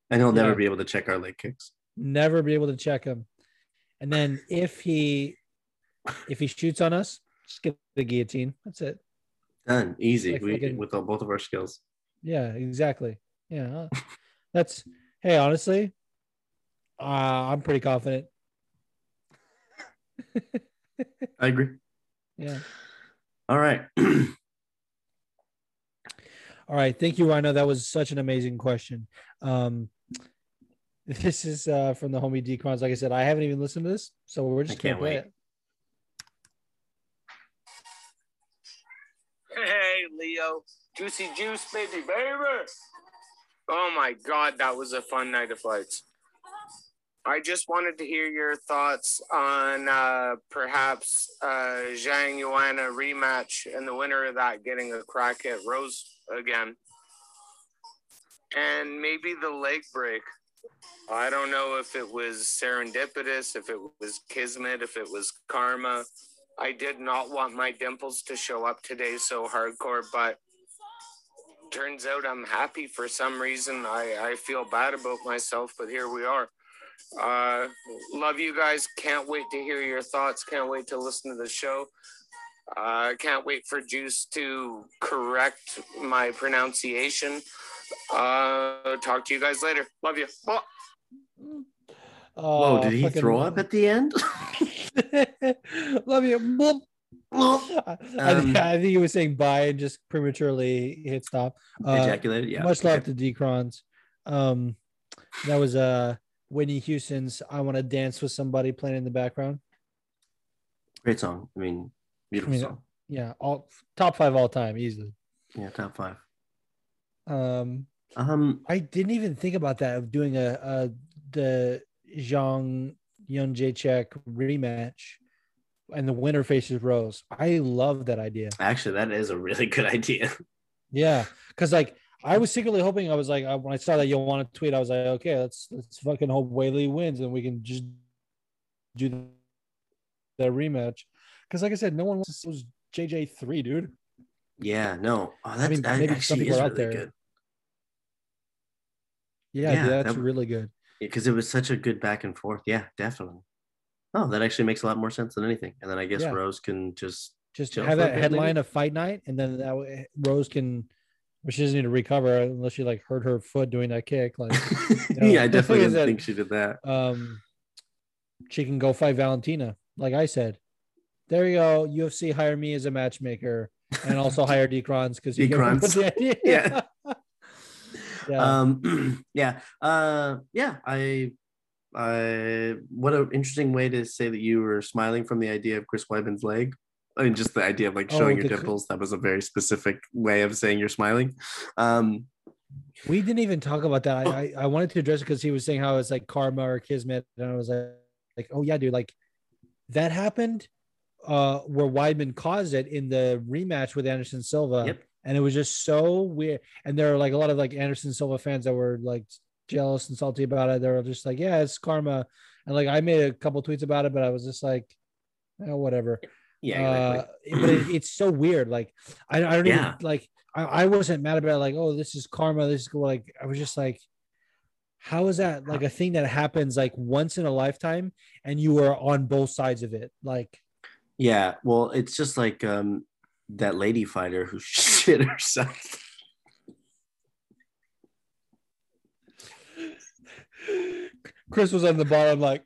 And he'll never Yeah. be able to check our leg kicks. Never be able to check him. And then if he if he shoots on us, just get the guillotine. That's it. Done. Easy. Like we, fucking- with all, both of our skills. Yeah, exactly. Yeah. That's hey, honestly, uh, I'm pretty confident. (laughs) I agree. Yeah. All right. (clears throat) All right. Thank you, Rhino. That was such an amazing question. Um, (laughs) this is uh, from the homie Decrons. Like I said, I haven't even listened to this, so we're just gonna can't play wait. it. Hey, Leo. Juicy juice, baby, baby. Oh my God, that was a fun night of fights. I just wanted to hear your thoughts on uh, perhaps uh, Zhang Joanna rematch and the winner of that getting a crack at Rose again. And maybe the leg break. I don't know if it was serendipitous, if it was kismet, if it was karma. I did not want my dimples to show up today so hardcore, but turns out I'm happy for some reason. I, I feel bad about myself, but here we are. Uh, love you guys. Can't wait to hear your thoughts. Can't wait to listen to the show. Uh, can't wait for Juice to correct my pronunciation. Uh, talk to you guys later. Love you. Bye. Whoa, Oh, did he fucking- throw up at the end? (laughs) Love you. Bloop. I, I Um, think, I think he was saying bye and just prematurely hit stop. Uh, Ejaculated? Yeah, Much okay. love to Decrons. Um, that was uh Whitney Houston's "I Want to Dance with Somebody" playing in the background. Great song. I mean, beautiful I mean, song. Yeah, all top five all time easily. Yeah, top five. Um, Um, I didn't even think about that of doing a, a the Zhang Yun Jacek rematch, and the winner faces Rose. I love that idea. actually, that is a really good (laughs) idea. Yeah, because like I was secretly hoping I was like when I saw that you want to tweet, I was like, okay, let's let's fucking hope Weili wins and we can just do the rematch. Because like I said, no one wants to see JJ three, dude. Yeah, no. Oh, that's mean, that maybe some people is are out really there. good. Yeah, Yeah, dude, that's that- really good. Because it was such a good back and forth. Yeah, definitely. Oh, that actually makes a lot more sense than anything. And then I guess Yeah. Rose can just Just have a that headline maybe? of fight night, and then that Rose can. Well, she doesn't need to recover unless she like hurt her foot doing that kick. Like, (laughs) you know, yeah, I (laughs) definitely didn't that, think she did that. um, she can go fight Valentina. Like I said, there you go. UFC hire me as a matchmaker, and also (laughs) hire Decrons because you Decrons. the (laughs) idea. Yeah. (laughs) yeah. Um, (clears throat) yeah, uh, yeah. I, I. What an interesting way to say that you were smiling from the idea of Chris Weidman's leg. I mean, just the idea of like Oh, showing your the cr- dimples. That was a very specific way of saying you're smiling. Um, we didn't even talk about that. I I, I wanted to address it because he was saying how it's like karma or kismet, and I was like, like, oh yeah, dude, like that happened. Uh, where Weidman caused it in the rematch with Anderson Silva, Yep. and it was just so weird. And there are like a lot of like Anderson Silva fans that were like jealous and salty about it. They were just like, yeah, it's karma. And like I made a couple tweets about it, but I was just like, oh, whatever. yeah, Uh, but it, it's so weird. Like I, I don't Yeah. even like. I, I wasn't mad about it, like, oh, this is karma. This is cool. Like I was just like, how is that like a thing that happens like once in a lifetime, and you are on both sides of it? Like, yeah. Well, it's just like um, that lady fighter who (laughs) shit herself. Chris was on the bottom, like,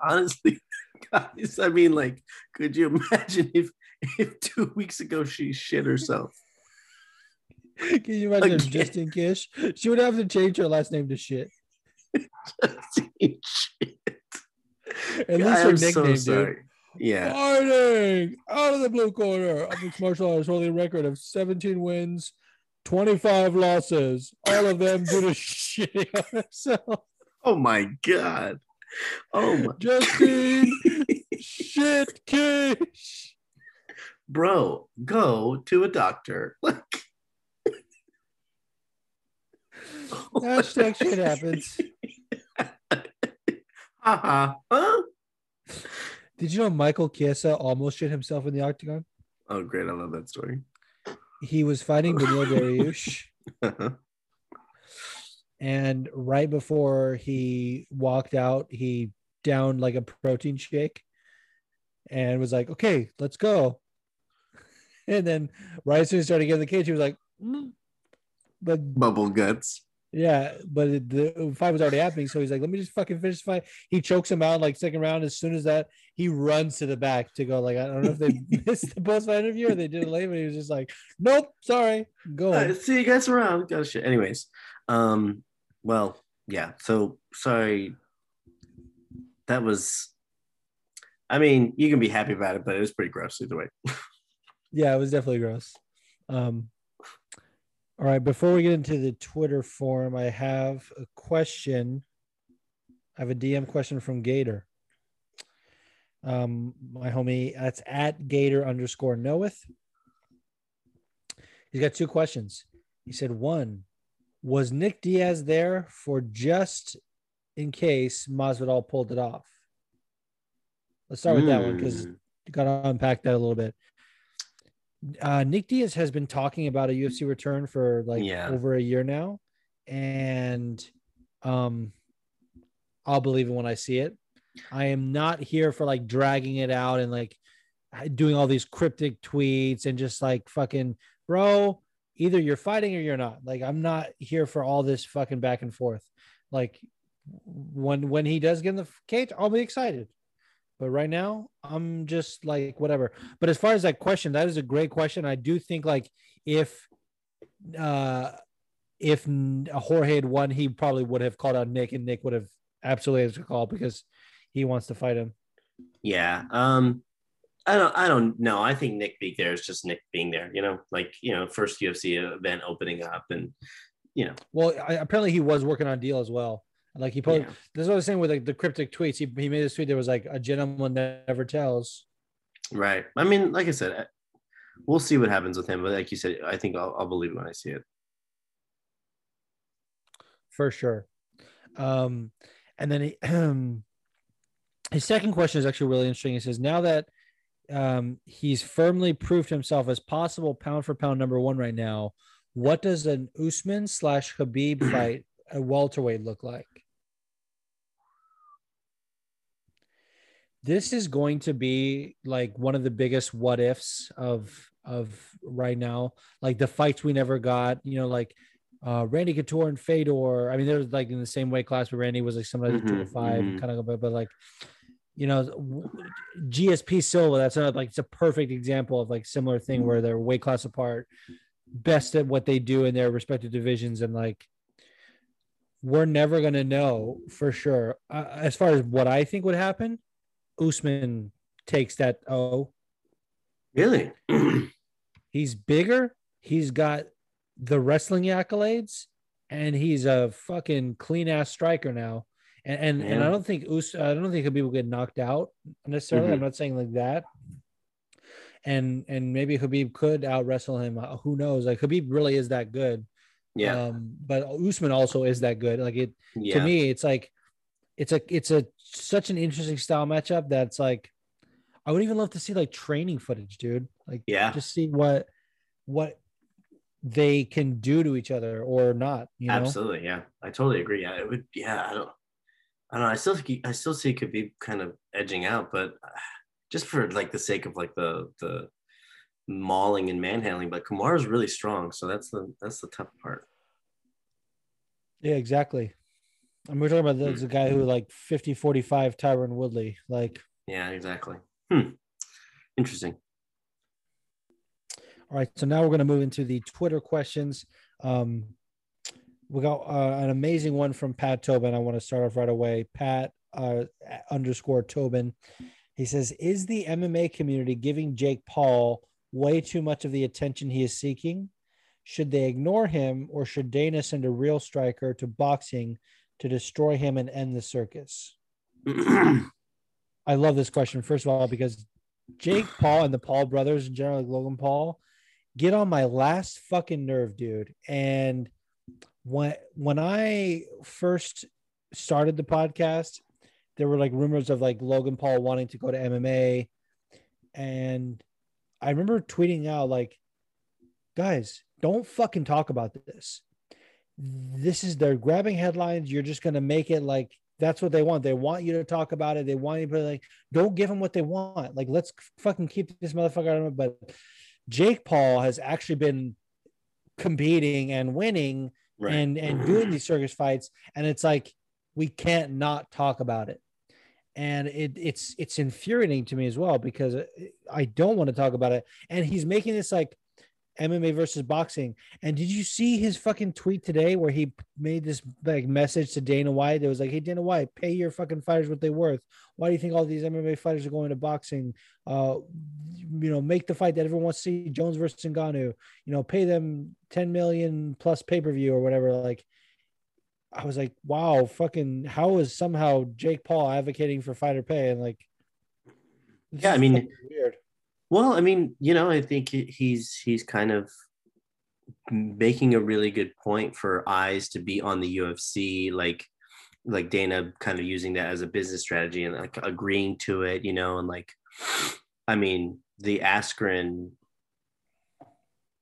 honestly (laughs) guys i mean like could you imagine if if two weeks ago she shit herself can you imagine Again. Justine Kish? She would have to change her last name to shit. (laughs) shit. At least her am so nickname, dude. yeah Fighting out of the blue corner of mixed martial arts holding a record of 17 wins, 25 losses, all of them due to (laughs) shitting on himself. Oh my god. Oh my (laughs) Justin, shit case. bro, go to a doctor. (laughs) Like Hashtag shit happens. Haha. (laughs) Huh? Did you know Michael Chiesa almost shit himself in the octagon? Oh great, I love that story. He was fighting Daniel (laughs) Dariush, and right before he walked out, he downed like a protein shake and was like, okay, let's go. (laughs) And then right as soon as he started getting in the cage, he was like, "Mm." but Bubble guts. Yeah, but it- the fight was already happening. So he's like, let me just fucking finish the fight. He chokes him out like second round. As soon as that, he runs to the back to go. Like, I don't know if they (laughs) missed the post fight interview or they did it late, but he was just like, nope, sorry, go. Uh, see you guys around. Got shit. Anyways, um, well, yeah. So sorry. That was. I mean, you can be happy about it, but it was pretty gross either way. (laughs) Yeah, it was definitely gross. Um, all right, before we get into the Twitter forum, I have a question. I have a DM question from Gator. Um, my homie, that's at Gator underscore knoweth. He's got two questions. He said, one, was Nick Diaz there for just in case Masvidal pulled it off? Let's start with that one because Mm. you got to unpack that a little bit. Uh, Nick Diaz has been talking about a UFC return for like Yeah. over a year now, and um, I'll believe it when I see it. I am not here for like dragging it out and like doing all these cryptic tweets and just like fucking bro. Either you're fighting or you're not. Like I'm not here for all this fucking back and forth. Like when when he does get in the cage, I'll be excited. But right now, I'm just like whatever. But as far as that question, that is a great question. I do think like if uh if Jorge had won, he probably would have called out Nick, and Nick would have absolutely answered the call because he wants to fight him. Yeah. Um, I don't. I don't know. I think Nick being there is just Nick being there. You know, like you know, first UFC event opening up, and you know, Well, I, apparently he was working on a deal as well. Like he posted, Yeah. this is what I was saying with like the cryptic tweets. He, he made this tweet that was like a gentleman never tells. right. I mean, like I said, we'll see what happens with him. But like you said, I think I'll, I'll believe it when I see it. for sure. Um, and then he, um, (clears throat) his second question is actually really interesting. He says, now that um, he's firmly proved himself as possible pound for pound number one right now, what does an Usman slash Khabib (clears throat) fight at welterweight look like? This is going to be like one of the biggest what ifs of of right now. Like the fights we never got, you know, like uh Randy Couture and Fedor. I mean, they're like in the same weight class, but Randy was like somebody Mhm, two to five, mhm. kind of, but, but like, you know, GSP Silva. That's another like it's a perfect example of like similar thing where they're weight class apart, best at what they do in their respective divisions, and like we're never gonna know for sure. Uh, as far as what I think would happen, Usman takes that O. Really? (clears throat) He's bigger. He's got the wrestling accolades, and he's a fucking clean ass striker now. And and, and I don't think Us, I don't think Khabib will get knocked out necessarily. I'm Mhm. not saying like that. And and maybe Khabib could out wrestle him. Uh, Who knows? Like Khabib really is that good. Yeah. Um, but Usman also is that good. Like it yeah. to me, it's like it's a it's a such an interesting style matchup that's like I would even love to see like training footage, dude. Like Yeah. just see what what they can do to each other or not. You know, Absolutely. Yeah. I totally agree. Yeah. It would. Yeah. I don't. I don't know. I still think I still see Khabib kind of edging out, but (sighs) just for like the sake of like the the mauling and manhandling. But Kamar is really strong, so that's the that's the tough part. yeah, exactly. And we're talking about Hmm. the, the guy who like 50 45 Tyron Woodley. Like, Yeah. Exactly. Hmm. Interesting. all right, so now we're going to move into the Twitter questions. Um, we got uh, an amazing one from Pat Tobin. I want to start off right away. Pat uh, underscore Tobin. He says, Is the MMA community giving Jake Paul way too much of the attention he is seeking? Should they ignore him or should Dana send a real striker to boxing to destroy him and end the circus? (clears throat) I love this question, first of all, because Jake Paul and the Paul brothers, and generally Logan Paul, get on my last fucking nerve, dude. And when when I first started the podcast, there were like rumors of like Logan Paul wanting to go to MMA. And I remember tweeting out like, guys, don't fucking talk about this. This is they're grabbing headlines. You're just gonna make it like that's what they want. They want you to talk about it. They want you to be like, don't give them what they want. Like, let's fucking keep this motherfucker out of it. But Jake Paul has actually been competing and winning Right. and and doing these circus fights, and it's like we can't not talk about it. And it it's it's infuriating to me as well because I don't want to talk about it. And he's making this like MMA versus boxing. And did you see his fucking tweet today where he made this like message to Dana White? That was like, "Hey Dana White, pay your fucking fighters what they're worth. Why do you think all these MMA fighters are going to boxing? Uh, you know, make the fight that everyone wants to see: Jones versus Ngannou. You know, pay them ten million plus pay per view or whatever." Like, I was like, "Wow, fucking! How is somehow Jake Paul advocating for fighter pay?" And like, Yeah, I mean, weird. Well, I mean, you know, I think he's he's kind of making a really good point for eyes to be on the UFC, like like Dana kind of using that as a business strategy and like agreeing to it, you know, and like I mean, the Askren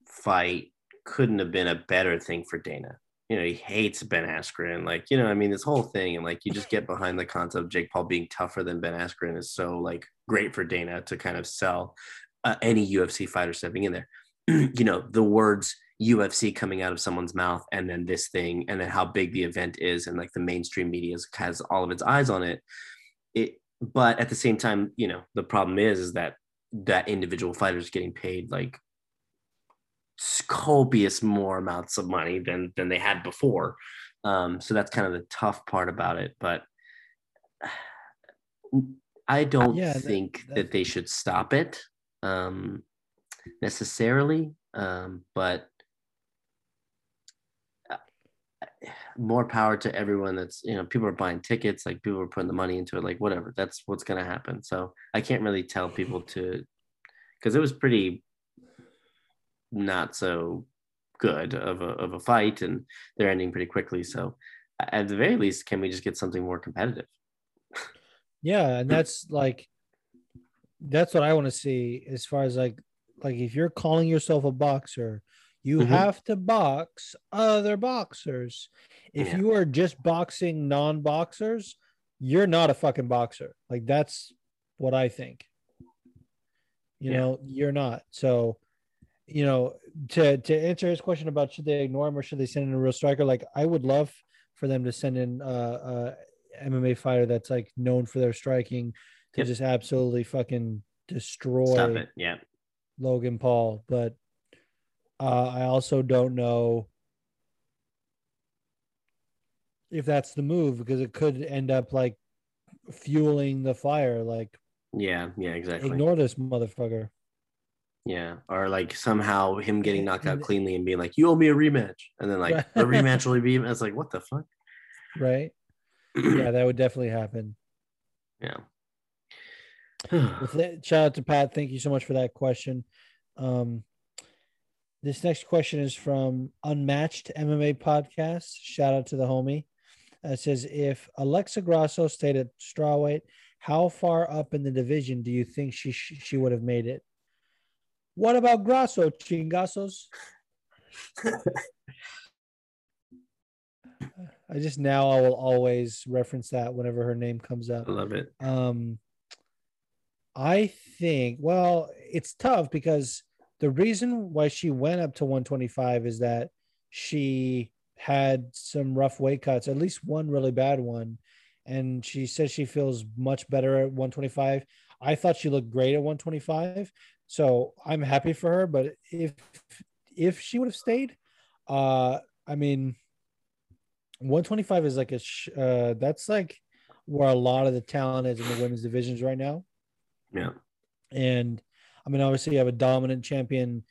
fight couldn't have been a better thing for Dana. You know, he hates Ben Askren. Like, you know, I mean, this whole thing, and like you just get (laughs) behind the concept of Jake Paul being tougher than Ben Askren is so like great for Dana to kind of sell uh, any UFC fighter stepping in there. (clears throat) you know, the words UFC coming out of someone's mouth, and then this thing, and then how big the event is, and like the mainstream media has all of its eyes on it. It, but at the same time, you know, the problem is, is that that individual fighter is getting paid like copious more amounts of money than than they had before. Um, so that's kind of the tough part about it. But (sighs) I don't Yeah, that- think that, they should stop it um, necessarily. Um, but uh, more power to everyone that's you know people are buying tickets like people are putting the money into it like whatever that's what's going to happen so i can't really tell people to because it was pretty not so good of a, of a fight and they're ending pretty quickly so at the very least can we just get something more competitive Yeah, and (clears throat) that's like that's what I want to see as far as like like if you're calling yourself a boxer, you Mhm. have to box other boxers. If Yeah. you are just boxing non-boxers, you're not a fucking boxer. Like that's what I think. You Yeah. know, you're not. So, you know, to to answer his question about should they ignore him or should they send in a real striker, like I would love for them to send in uh, a MMA fighter that's like known for their striking to Yep. just absolutely fucking destroy stop it yeah Logan Paul. But uh, I also don't know if that's the move because it could end up like fueling the fire. Like, yeah yeah exactly ignore this motherfucker. Yeah or like somehow him getting knocked out cleanly and being like you owe me a rematch and then like the (laughs) rematch will be it's like what the fuck Right? yeah, that would definitely happen. (clears throat) yeah shout out to Pat. Thank you so much for that question. Um, this next question is from Unmatched MMA Podcast. Shout out to the homie. Uh, it says, if Alexa Grasso stayed at strawweight, how far up in the division do you think she she would have made it? What about Grasso, chingasos? (laughs) I just now I will always reference that whenever her name comes up. i love it Um, I think, well, it's tough because the reason why she went up to 125 is that she had some rough weight cuts, at least one really bad one. And she says she feels much better at 125. I thought she looked great at 125. So I'm happy for her. But if if she would have stayed, uh, I mean, 125 is like a sh- uh, that's like where a lot of the talent is in the women's divisions right now. yeah And I mean, obviously, you have a dominant champion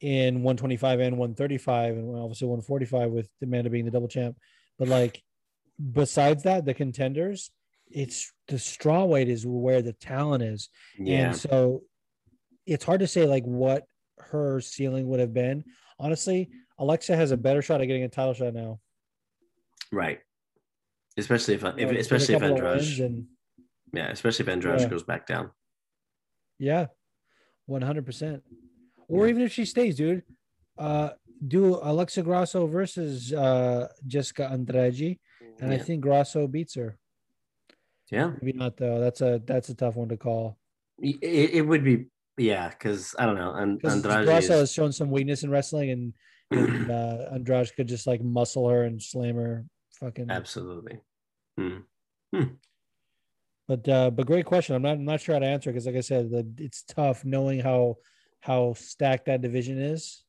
in 125 and 135, and obviously 145 with Amanda being the double champ. But like, besides that, the contenders, it's the straw weight is where the talent is, Yeah. and so it's hard to say like what her ceiling would have been. Honestly, Alexa has a better shot at getting a title shot now. Right. Especially if, if a especially if Andrade, and yeah, especially if Andrade Yeah. goes back down. Yeah, one hundred percent. Or even if she stays, dude, uh, do Alexa Grasso versus uh Jessica Andrade, and I think Grasso beats her. Yeah, Maybe not though. That's a that's a tough one to call. it, it would be yeah, because I don't know, and Andrade Grasso is, has shown some weakness in wrestling, and, and (clears throat) uh, Andrade could just like muscle her and slam her. Fucking. absolutely. Hmm. But uh, but great question. I'm not I'm not sure how to answer because like I said, the, it's tough knowing how how stacked that division is,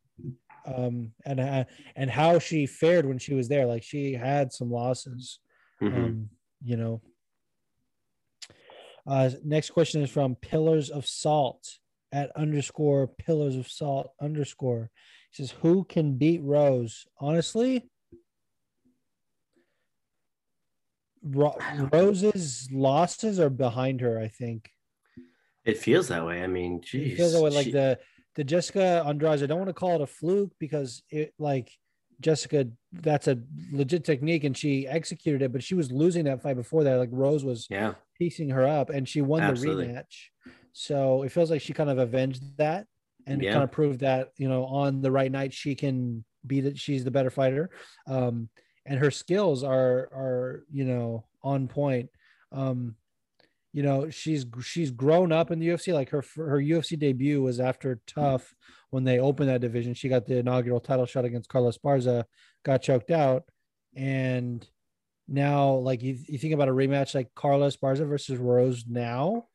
um, and uh, and how she fared when she was there. Like she had some losses, Mhm. um, you know. Uh, next question is from Pillars of Salt at underscore Pillars of Salt underscore. He says, "Who can beat Rose?" Honestly, Ro- Rose's losses are behind her. I think. It feels that way. I mean, It feels that way. Like she- the the Jessica Andrade. I don't want to call it a fluke because it like Jessica. That's a legit technique, and she executed it. But she was losing that fight before that. Like Rose was yeah, piecing her up, and she won Absolutely. the rematch. So it feels like she kind of avenged that, and Yeah. kind of proved that you know on the right night she can beat it. She's the better fighter, um, and her skills are are you know on point. Um, you know she's she's grown up in the UFC. Like her her UFC debut was after TUF when they opened that division. She got the inaugural title shot against Carla Esparza, got choked out, and now like you, you think about a rematch like Carla Esparza versus Rose now,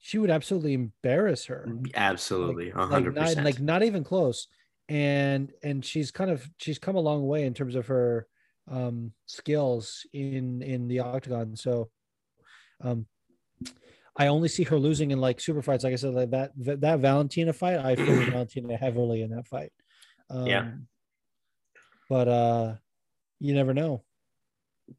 she would absolutely embarrass her. absolutely, a Like hundred not percent. like not even close. And and she's kind of she's come a long way in terms of her um skills in in the octagon. So um I only see her losing in like super fights. Like I said, like that that, that Valentina fight, I favored (clears throat) Valentina heavily in that fight. Um, Yeah. But uh you never know.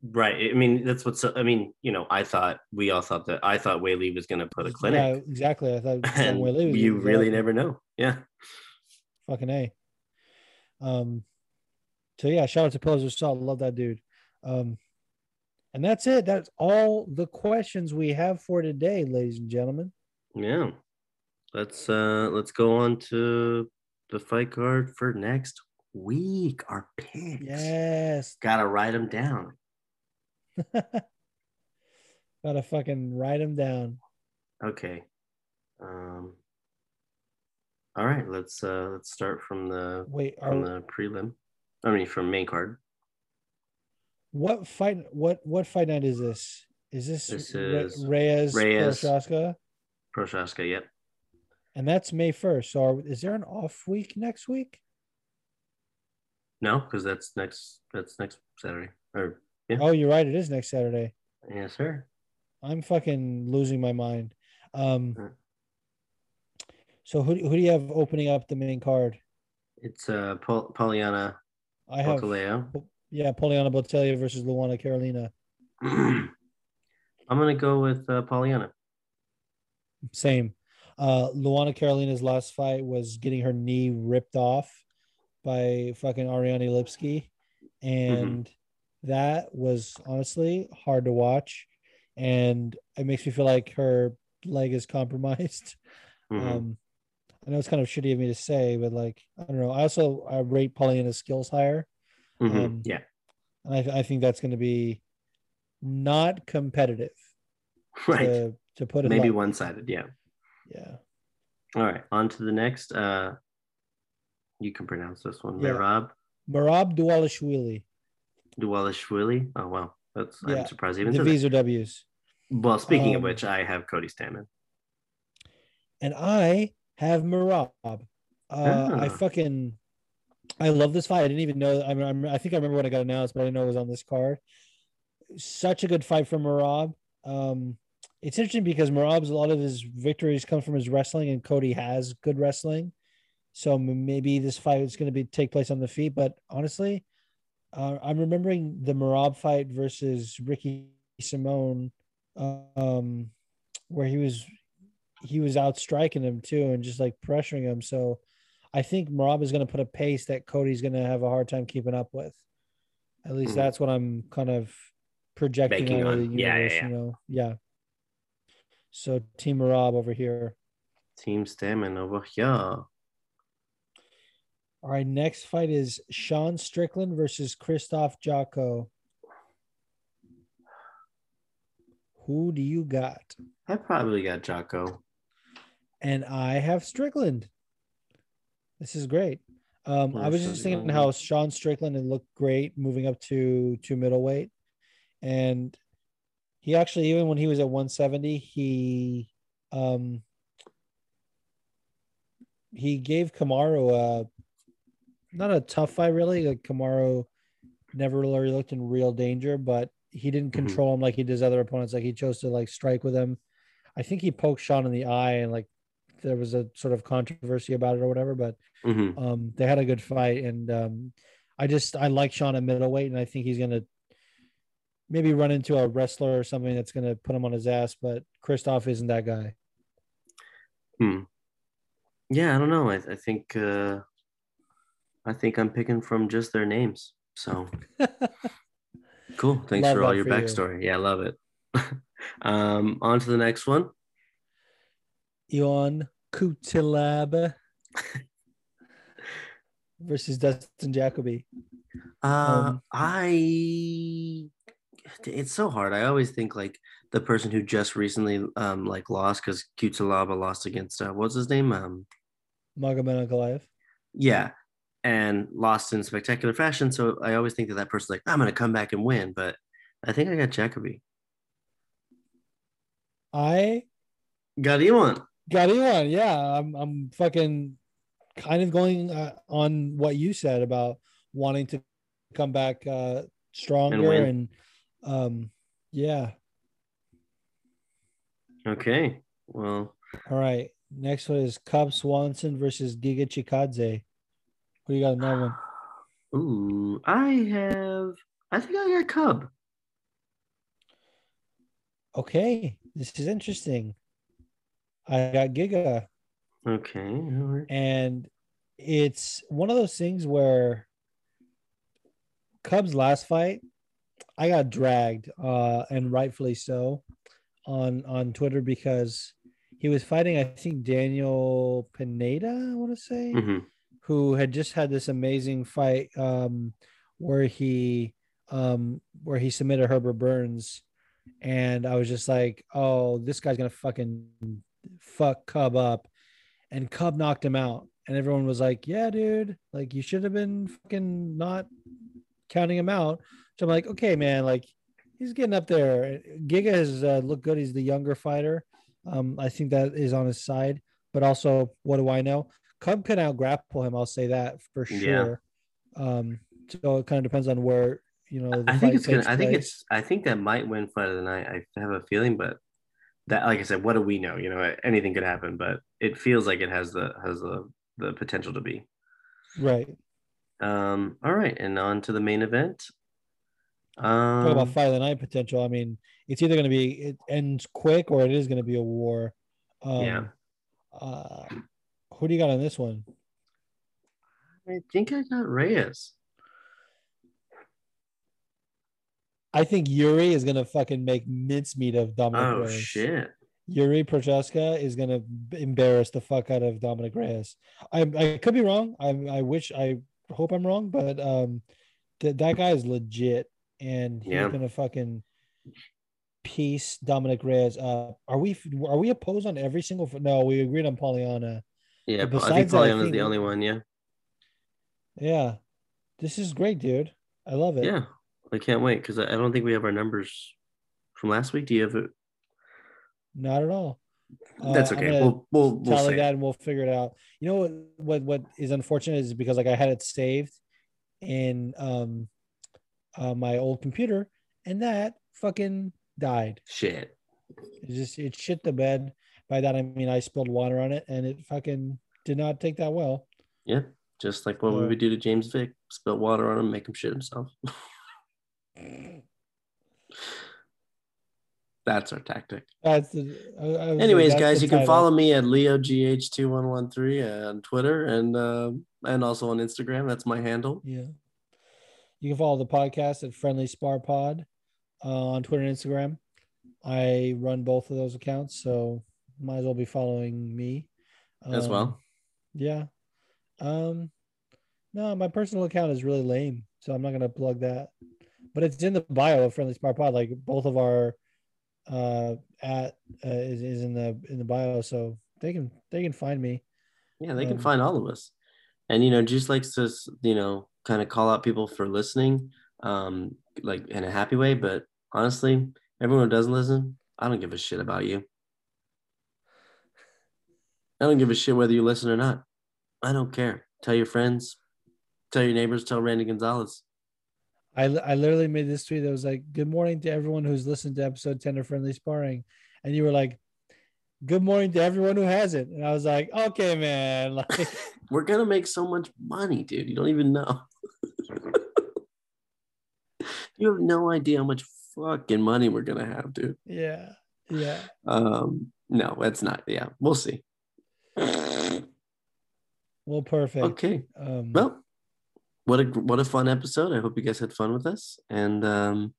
Right. I mean, that's what's. I mean, you know, I thought we all thought that I thought Weili was going to put a clinic. Yeah, exactly. I thought (laughs) and was you really never know. Yeah. fucking a. Um, so yeah, shout out to Pillars of Salt. Love that dude. Um, and that's it. That's all the questions we have for today, ladies and gentlemen. Yeah. Let's uh let's go on to the fight card for next week. Our picks. Yes, Gotta write them down. (laughs) gotta fucking write them down. Okay. Um. All right. Let's uh let's start from the Wait, from the prelim. I mean, from main card. what fight? What what fight night is this? Is this, This is Reyes, Reyes. Prochazka? Prochazka. Yep. And that's May first. So are, is there an off week next week? No, because that's next. That's next Saturday. Or yeah. Oh, you're right. It is next Saturday. Yes, sir. I'm fucking losing my mind. Um, so who, who do you have opening up the main card? It's uh Pol- Poliana I have Ocaleo. yeah, Poliana Botelho versus Luana Carolina. (clears throat) I'm gonna go with uh, Poliana. Same. Uh, Luana Carolina's last fight was getting her knee ripped off by fucking Ariane Lipski, and that was honestly hard to watch, and it makes me feel like her leg is compromised. (laughs) Mhm. Um, I know it's kind of shitty of me to say, but like I don't know. I also I rate Poliana's skills higher. Mhm. um, yeah. And I, I think that's going to be not competitive. (laughs) Right. To, to put it Maybe like- one sided. Yeah. Yeah. All right. On to the next. Uh, you can pronounce this one. Yeah. Merab Marab Dvalishvili. Dvalishvili. Oh wow, that's Yeah. I'm surprised even The. V's or W's. Well, speaking of Um, which, I have Cody Stamann. And I have Marab. Uh, I Ah. fucking I love this fight. I didn't even know. I, mean, I think I remember when it got announced, but I didn't know it was on this card. Such a good fight for Marab. Um, it's interesting because Marab's a lot of his victories come from his wrestling, and Cody has good wrestling. So maybe this fight is going to be take place on the feet. But honestly, uh, I'm remembering the Marab fight versus Ricky Simon, um, where he was he was out striking him too and just like pressuring him. So I think Marab is going to put a pace that Cody's going to have a hard time keeping up with. At least Mhm. that's what I'm kind of projecting Banking out of on. the Yeah, yeah, yeah. you know. Yeah. So Team Marab over here. Team Stamann over here. All right, next fight is Sean Strickland versus Krzysztof Jotko. Who do you got? I probably got Jotko. And I have Strickland. This is great. Um, I was just thinking how Sean Strickland had looked great moving up to to middleweight, and he actually even when he was at 170, he um he gave Kamaru a not a tough fight really. Like Kamaru never really looked in real danger, but he didn't Mhm. control him like he does other opponents. Like he chose to like strike with him. I think he poked Sean in the eye and like there was a sort of controversy about it or whatever, but hmm um they had a good fight and um I just I like Sean at middleweight and I think he's gonna maybe run into a wrestler or something that's gonna put him on his ass, but Krzysztof isn't that guy. Hmm. Yeah, I don't know. I, I think uh, I think I'm picking from just their names. So (laughs) cool. Thanks Love for all your for you. backstory. Yeah, I love it. (laughs) um, on to the next one. Ion Cutelaba (laughs) versus Dustin Jacoby. Uh, Um, I it's so hard. I always think like the person who just recently um like lost because Cutelaba lost against uh, what's his name? Um, Magomed Ankalaev. yeah, and lost in spectacular fashion. So I always think that that person's like, I'm gonna come back and win. But I think I got Jacoby. I Got Elon. got Ion. Yeah, I'm I'm fucking kind of going uh, on what you said about wanting to come back uh stronger win. and um yeah. Okay. Well, All right. Next one is Cub Swanson versus Giga Chikadze. What do you got that one? ooh, I have. I think I got Cub. Okay, this is interesting. I got Giga, Okay. Right. and it's one of those things where Cubs last fight, I got dragged, uh, and rightfully so, on on Twitter because he was fighting, I think Daniel Pineda, I want to say. hmm who had just had this amazing fight um, where he um, where he submitted Herbert Burns, and I was just like, oh, this guy's gonna fucking fuck Cub up, and Cub knocked him out, and everyone was like, yeah, dude, like you should have been fucking not counting him out. So I'm like, okay, man, like he's getting up there. Giga has uh, looked good. He's the younger fighter. Um, I think that is on his side. But also, what do I know? Cub can out grapple him. I'll say that for Yeah. sure. Um, so it kind of depends on where you know. The I think it's gonna. I think place. it's. I think that might win fight of the night. I have a feeling, but that, like I said, what do we know? You know, anything could happen, but it feels like it has the has the the potential to be. right. Um. All right, and on to the main event. Um, Talk about fight of the night potential. I mean, it's either going to be it ends quick or it is going to be a war. Um, Yeah. Uh, who do you got on this one? I think I got Reyes. I think Yuri is to fucking make mincemeat of Dominic Oh Reyes. shit! Yuri Prochazka is to embarrass the fuck out of Dominic Reyes. I, I could be wrong. I, I wish, I hope I'm wrong, but um, th- that guy is legit and he's Yeah. to fucking piece Dominic Reyes up. Are we, are we opposed on every single, no, we agreed on Poliana. Yeah, But I think besides I think- the only one. Yeah, Yeah. This is great, dude. I love it. yeah. I can't wait because I don't think we have our numbers from last week. Do you have it? Not at all. Uh, That's okay. gonna We'll we'll we'll tally that and we'll figure it out. You know what what what is unfortunate is because like I had it saved in um uh, my old computer and that fucking died. shit. It just it shit the bed. By that I mean I spilled water on it and it fucking did not take that well. Yeah, just like what we would do to James Vick: spill water on him, make him shit himself. (laughs) That's our tactic. That's the. I- I Anyways, that's guys, the you can follow me at leogh2113 on Twitter and uh, and also on Instagram. That's my handle. Yeah. You can follow the podcast at Friendly Spar Pod uh, on Twitter and Instagram. I run both of those accounts, so might as well be following me As well. Um, Yeah. Um. No, my personal account is really lame, so I'm not gonna plug that. But it's in the bio of Friendly Spar Pod. Like both of our uh at uh, is, is in the in the bio, so they can they can find me. Yeah, they can Um, find all of us. And you know, Juice likes to you know kind of call out people for listening, um, like in a happy way. But honestly, everyone who doesn't listen, I don't give a shit about you. I don't give a shit whether you listen or not. I don't care. Tell your friends, tell your neighbors, tell Randy Gonzalez. I, I literally made this tweet that was like, Good morning to everyone who's listened to episode 10 of Friendly Sparring. And you were like, Good morning to everyone who hasn't. And I was like, Okay, man. (laughs) Like, (laughs) We're gonna make so much money, dude. You don't even know. (laughs) you have no idea how much fucking money we're gonna have, dude. yeah. Yeah. Um, no, that's not. Yeah, we'll see. Well, perfect. Okay. Um, Well, what a what a fun episode. I hope you guys had fun with us. And um,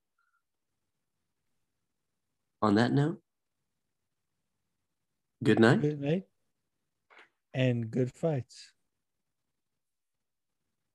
on that note, good night. good night and good fights.